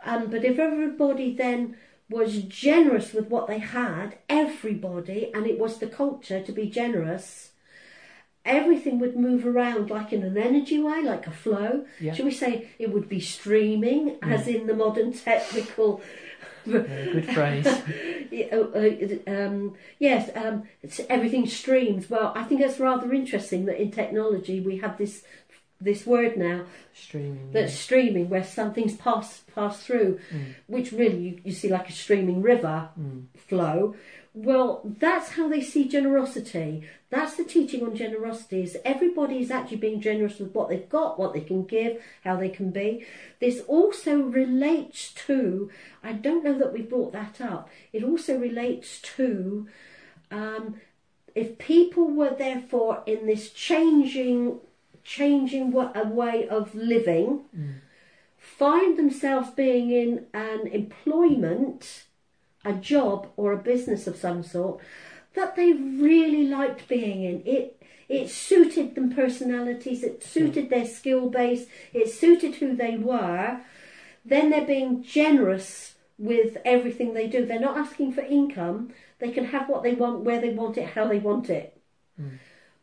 Um, but if everybody then was generous with what they had, everybody, and it was the culture to be generous, everything would move around like in an energy way, like a flow. Yeah. Shall we say it would be streaming, as in the modern technical. Yeah, good phrase. Yeah, uh, uh, um, yes, um, it's, everything streams. Well, I think that's rather interesting that in technology we have this this word now Streaming. that's streaming, where something's passed passed through, Mm. which really you, you see like a streaming river. Mm. flow. Well, that's how they see generosity. That's the teaching on generosity. Is everybody is actually being generous with what they've got, what they can give, how they can be. This also relates to. I don't know that we brought that up. It also relates to. Um, if people were therefore in this changing, changing a way of living, Mm. find themselves being in an employment, a job or a business of some sort that they really liked being in. It it suited them personalities, it suited their skill base, it suited who they were. Then they're being generous with everything they do. They're not asking for income. They can have what they want, where they want it, how they want it. Mm.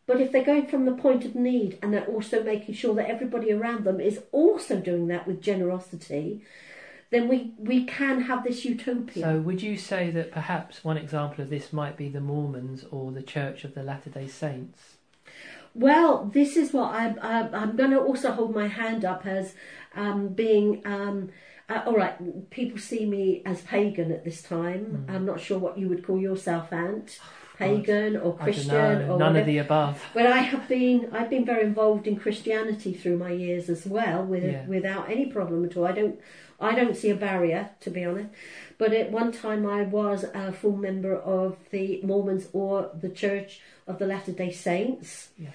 But if they're going from the point of need and they're also making sure that everybody around them is also doing that with generosity, then we, we can have this utopia. So, would you say that perhaps one example of this might be the Mormons or the Church of the Latter Day Saints? Well, this is what I'm. I'm, I'm going to also hold my hand up as um, being. Um, uh, all right, people see me as pagan at this time. Mm. I'm not sure what you would call yourself, Aunt Pagan or Christian or None whatever. of the above. But I have been I've been very involved in Christianity through my years as well, with Yeah. without any problem at all. I don't I don't see a barrier to be honest. But at one time I was a full member of the Mormons or the Church of the Latter Day Saints. Yes.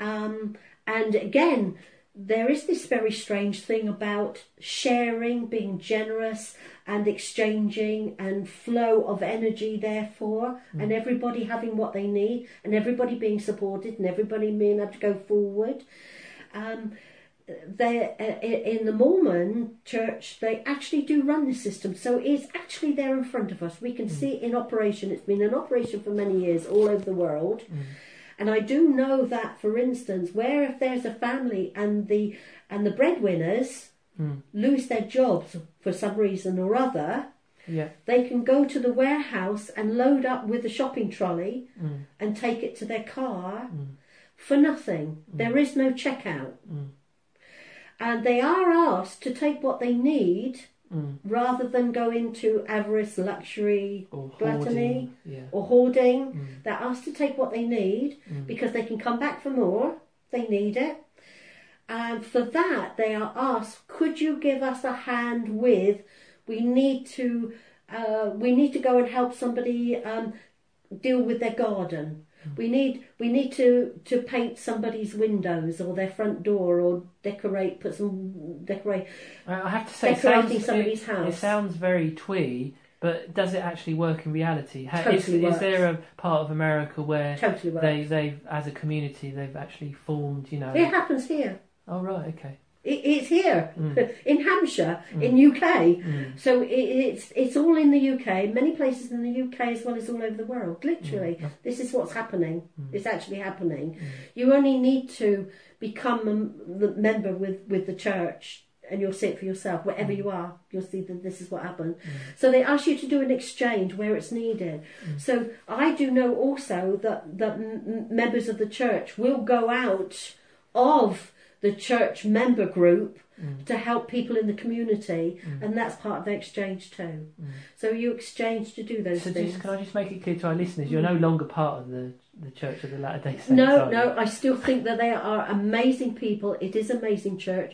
Um, and again, there is this very strange thing about sharing, being generous, and exchanging, and flow of energy, therefore, and everybody having what they need, and everybody being supported, and everybody being able to go forward. Um, they uh, in the Mormon church they actually do run this system so it's actually there in front of us we can see it in operation it's been in operation for many years all over the world and I do know that, for instance, where if there's a family and the and the breadwinners Mm. lose their jobs for some reason or other, Yeah. they can go to the warehouse and load up with a shopping trolley Mm. and take it to their car Mm. for nothing. There is no checkout. And they are asked to take what they need Mm. rather than go into avarice, luxury, Or Gluttony. hoarding. Yeah. or hoarding. Mm. They're asked to take what they need Mm. because they can come back for more. They need it. And for that, they are asked, could you give us a hand with, we need to, uh, we need to go and help somebody um, deal with their garden. Mm-hmm. We need we need to, to paint somebody's windows or their front door or decorate put some decorate I have to say, it decorating sounds, somebody's it, house. it sounds very twee, but does it actually work in reality? Totally is, is there a part of America where totally they, they've, as a community, they've actually formed, you know? It happens here. Oh, right, okay. It, it's here Mm. in Hampshire, Mm. in UK. Mm. So it, it's it's all in the UK, many places in the UK as well as all over the world. Literally, Mm. this is what's happening. Mm. It's actually happening. Mm. You only need to become a member with with the church, and you'll see it for yourself. Wherever you are, you'll see that this is what happened. So they ask you to do an exchange where it's needed. So I do know also that that members of the church will go out of the church member group Mm. to help people in the community, Mm. and that's part of the exchange too. Mm. So you exchange to do those So things. just, can I just make it clear to our listeners, you're no longer part of the, the Church of the Latter Day Saints, no, no? I still think that they are amazing people. It is amazing church.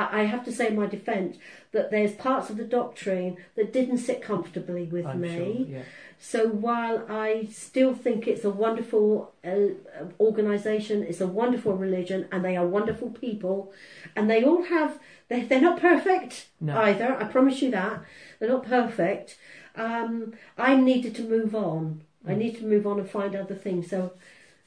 I, I have to say in my defence that there's parts of the doctrine that didn't sit comfortably with I'm me. sure, yeah. So while I still think it's a wonderful uh, organisation, it's a wonderful religion, and they are wonderful people, and they all have they're, they're not perfect No. either. I promise you that they're not perfect. Um, I needed to move on. I Mm. need to move on and find other things. So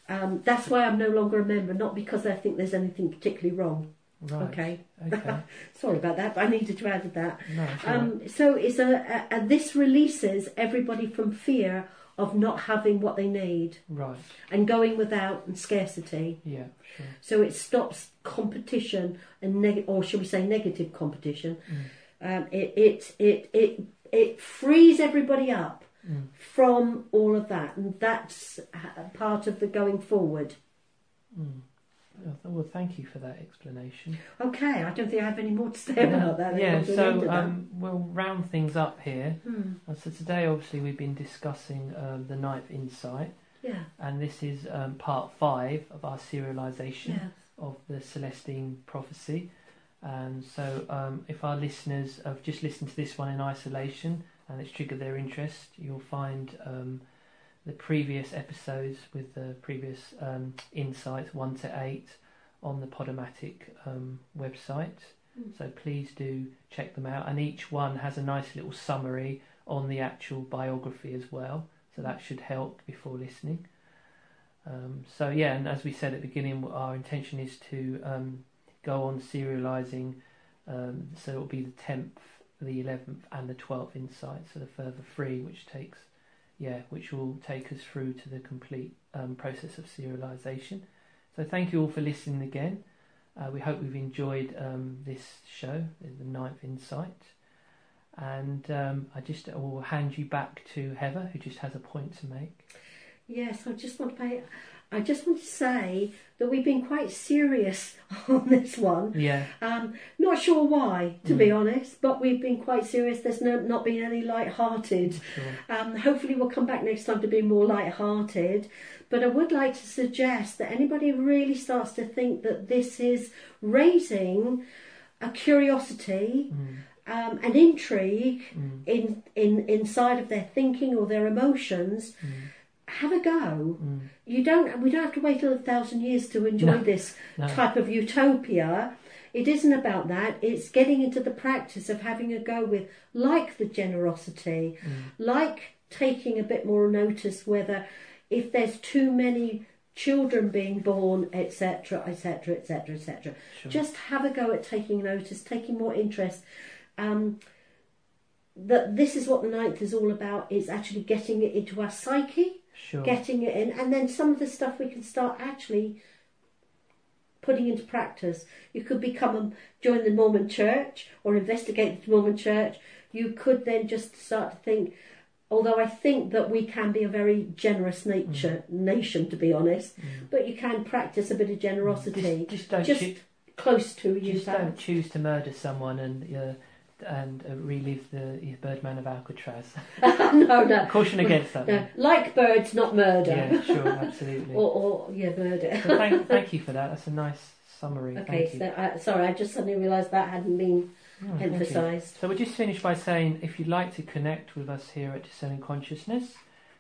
um, that's why I'm no longer a member, not because I think there's anything particularly wrong. Right. Okay, Okay. sorry about that, but I needed to add that. No, it's all right. Um, so it's a, a, a this releases everybody from fear of not having what they need right. and going without and scarcity. Yeah, sure. So it stops competition and neg- or should we say negative competition. Mm. Um, it, it it it it frees everybody up Mm. from all of that, and that's part of the going forward. Mm. Well, thank you for that explanation. Okay, I don't think I have any more to say about that. Yeah, got to end so um, we'll round things up here. Hmm, So today, obviously, we've been discussing um, the ninth insight, yeah, and this is um, part five of our serialization yeah. of the Celestine prophecy. And so, um, if our listeners have just listened to this one in isolation and it's triggered their interest, you'll find um, the previous episodes with the previous um, insights one to eight on the Podomatic um, website. Mm. So please do check them out, and each one has a nice little summary on the actual biography as well. So that should help before listening. Um, so yeah, and as we said at the beginning, our intention is to um, go on serializing. Um, so it will be the tenth, the eleventh, and the twelfth insight. So the further three, which takes, yeah, which will take us through to the complete um, process of serialization. So thank you all for listening again. Uh, we hope we've enjoyed um, this show, the ninth insight. And um, I just will hand you back to Heather, who just has a point to make. Yes, I just want to pay. I just want to say that we've been quite serious on this one. Yeah, Um, not sure why, to be Mm. honest, but we've been quite serious. There's no, not been any light-hearted. sure. Um, hopefully, we'll come back next time to be more light-hearted. But I would like to suggest that anybody really starts to think that this is raising a curiosity, Mm, um, an intrigue mm, in, in inside of their thinking or their emotions. Have a go. mm. You don't. We don't have to wait a thousand years to enjoy No, this No. type of utopia. It isn't about that. It's getting into the practice of having a go with, like the generosity, Mm, like taking a bit more notice whether if there's too many children being born, etc., etc., etc., etc. Just have a go at taking notice, taking more interest. Um, that this is what the ninth is all about. It's actually getting it into our psyche sure. getting it in, and then some of the stuff we can start actually putting into practice. You could become a, join the Mormon Church or investigate the Mormon Church. You could then just start to think. Although I think that we can be a very generous nature nation, to be honest, Mm. but you can practice a bit of generosity Just, just don't just close to you. just don't choose to murder someone and uh, and uh, relive the Birdman of Alcatraz. no, no, Caution against that. no. Like birds, not murder. Yeah, sure, absolutely. or, or yeah, murder. So thank, thank you for that. That's a nice summary. Okay, Thank you. so uh, sorry, I just suddenly realised that hadn't been Oh, emphasised. So we'll just finish by saying if you'd like to connect with us here at Discerning Consciousness,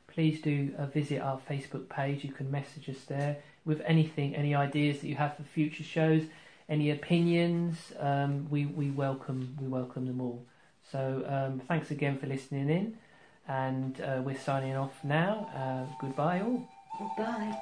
please do uh, visit our Facebook page. You can message us there with anything, any ideas that you have for future shows, any opinions. Um, we we welcome we welcome them all. So um, thanks again for listening in, and uh, we're signing off now. Uh, goodbye all. Bye.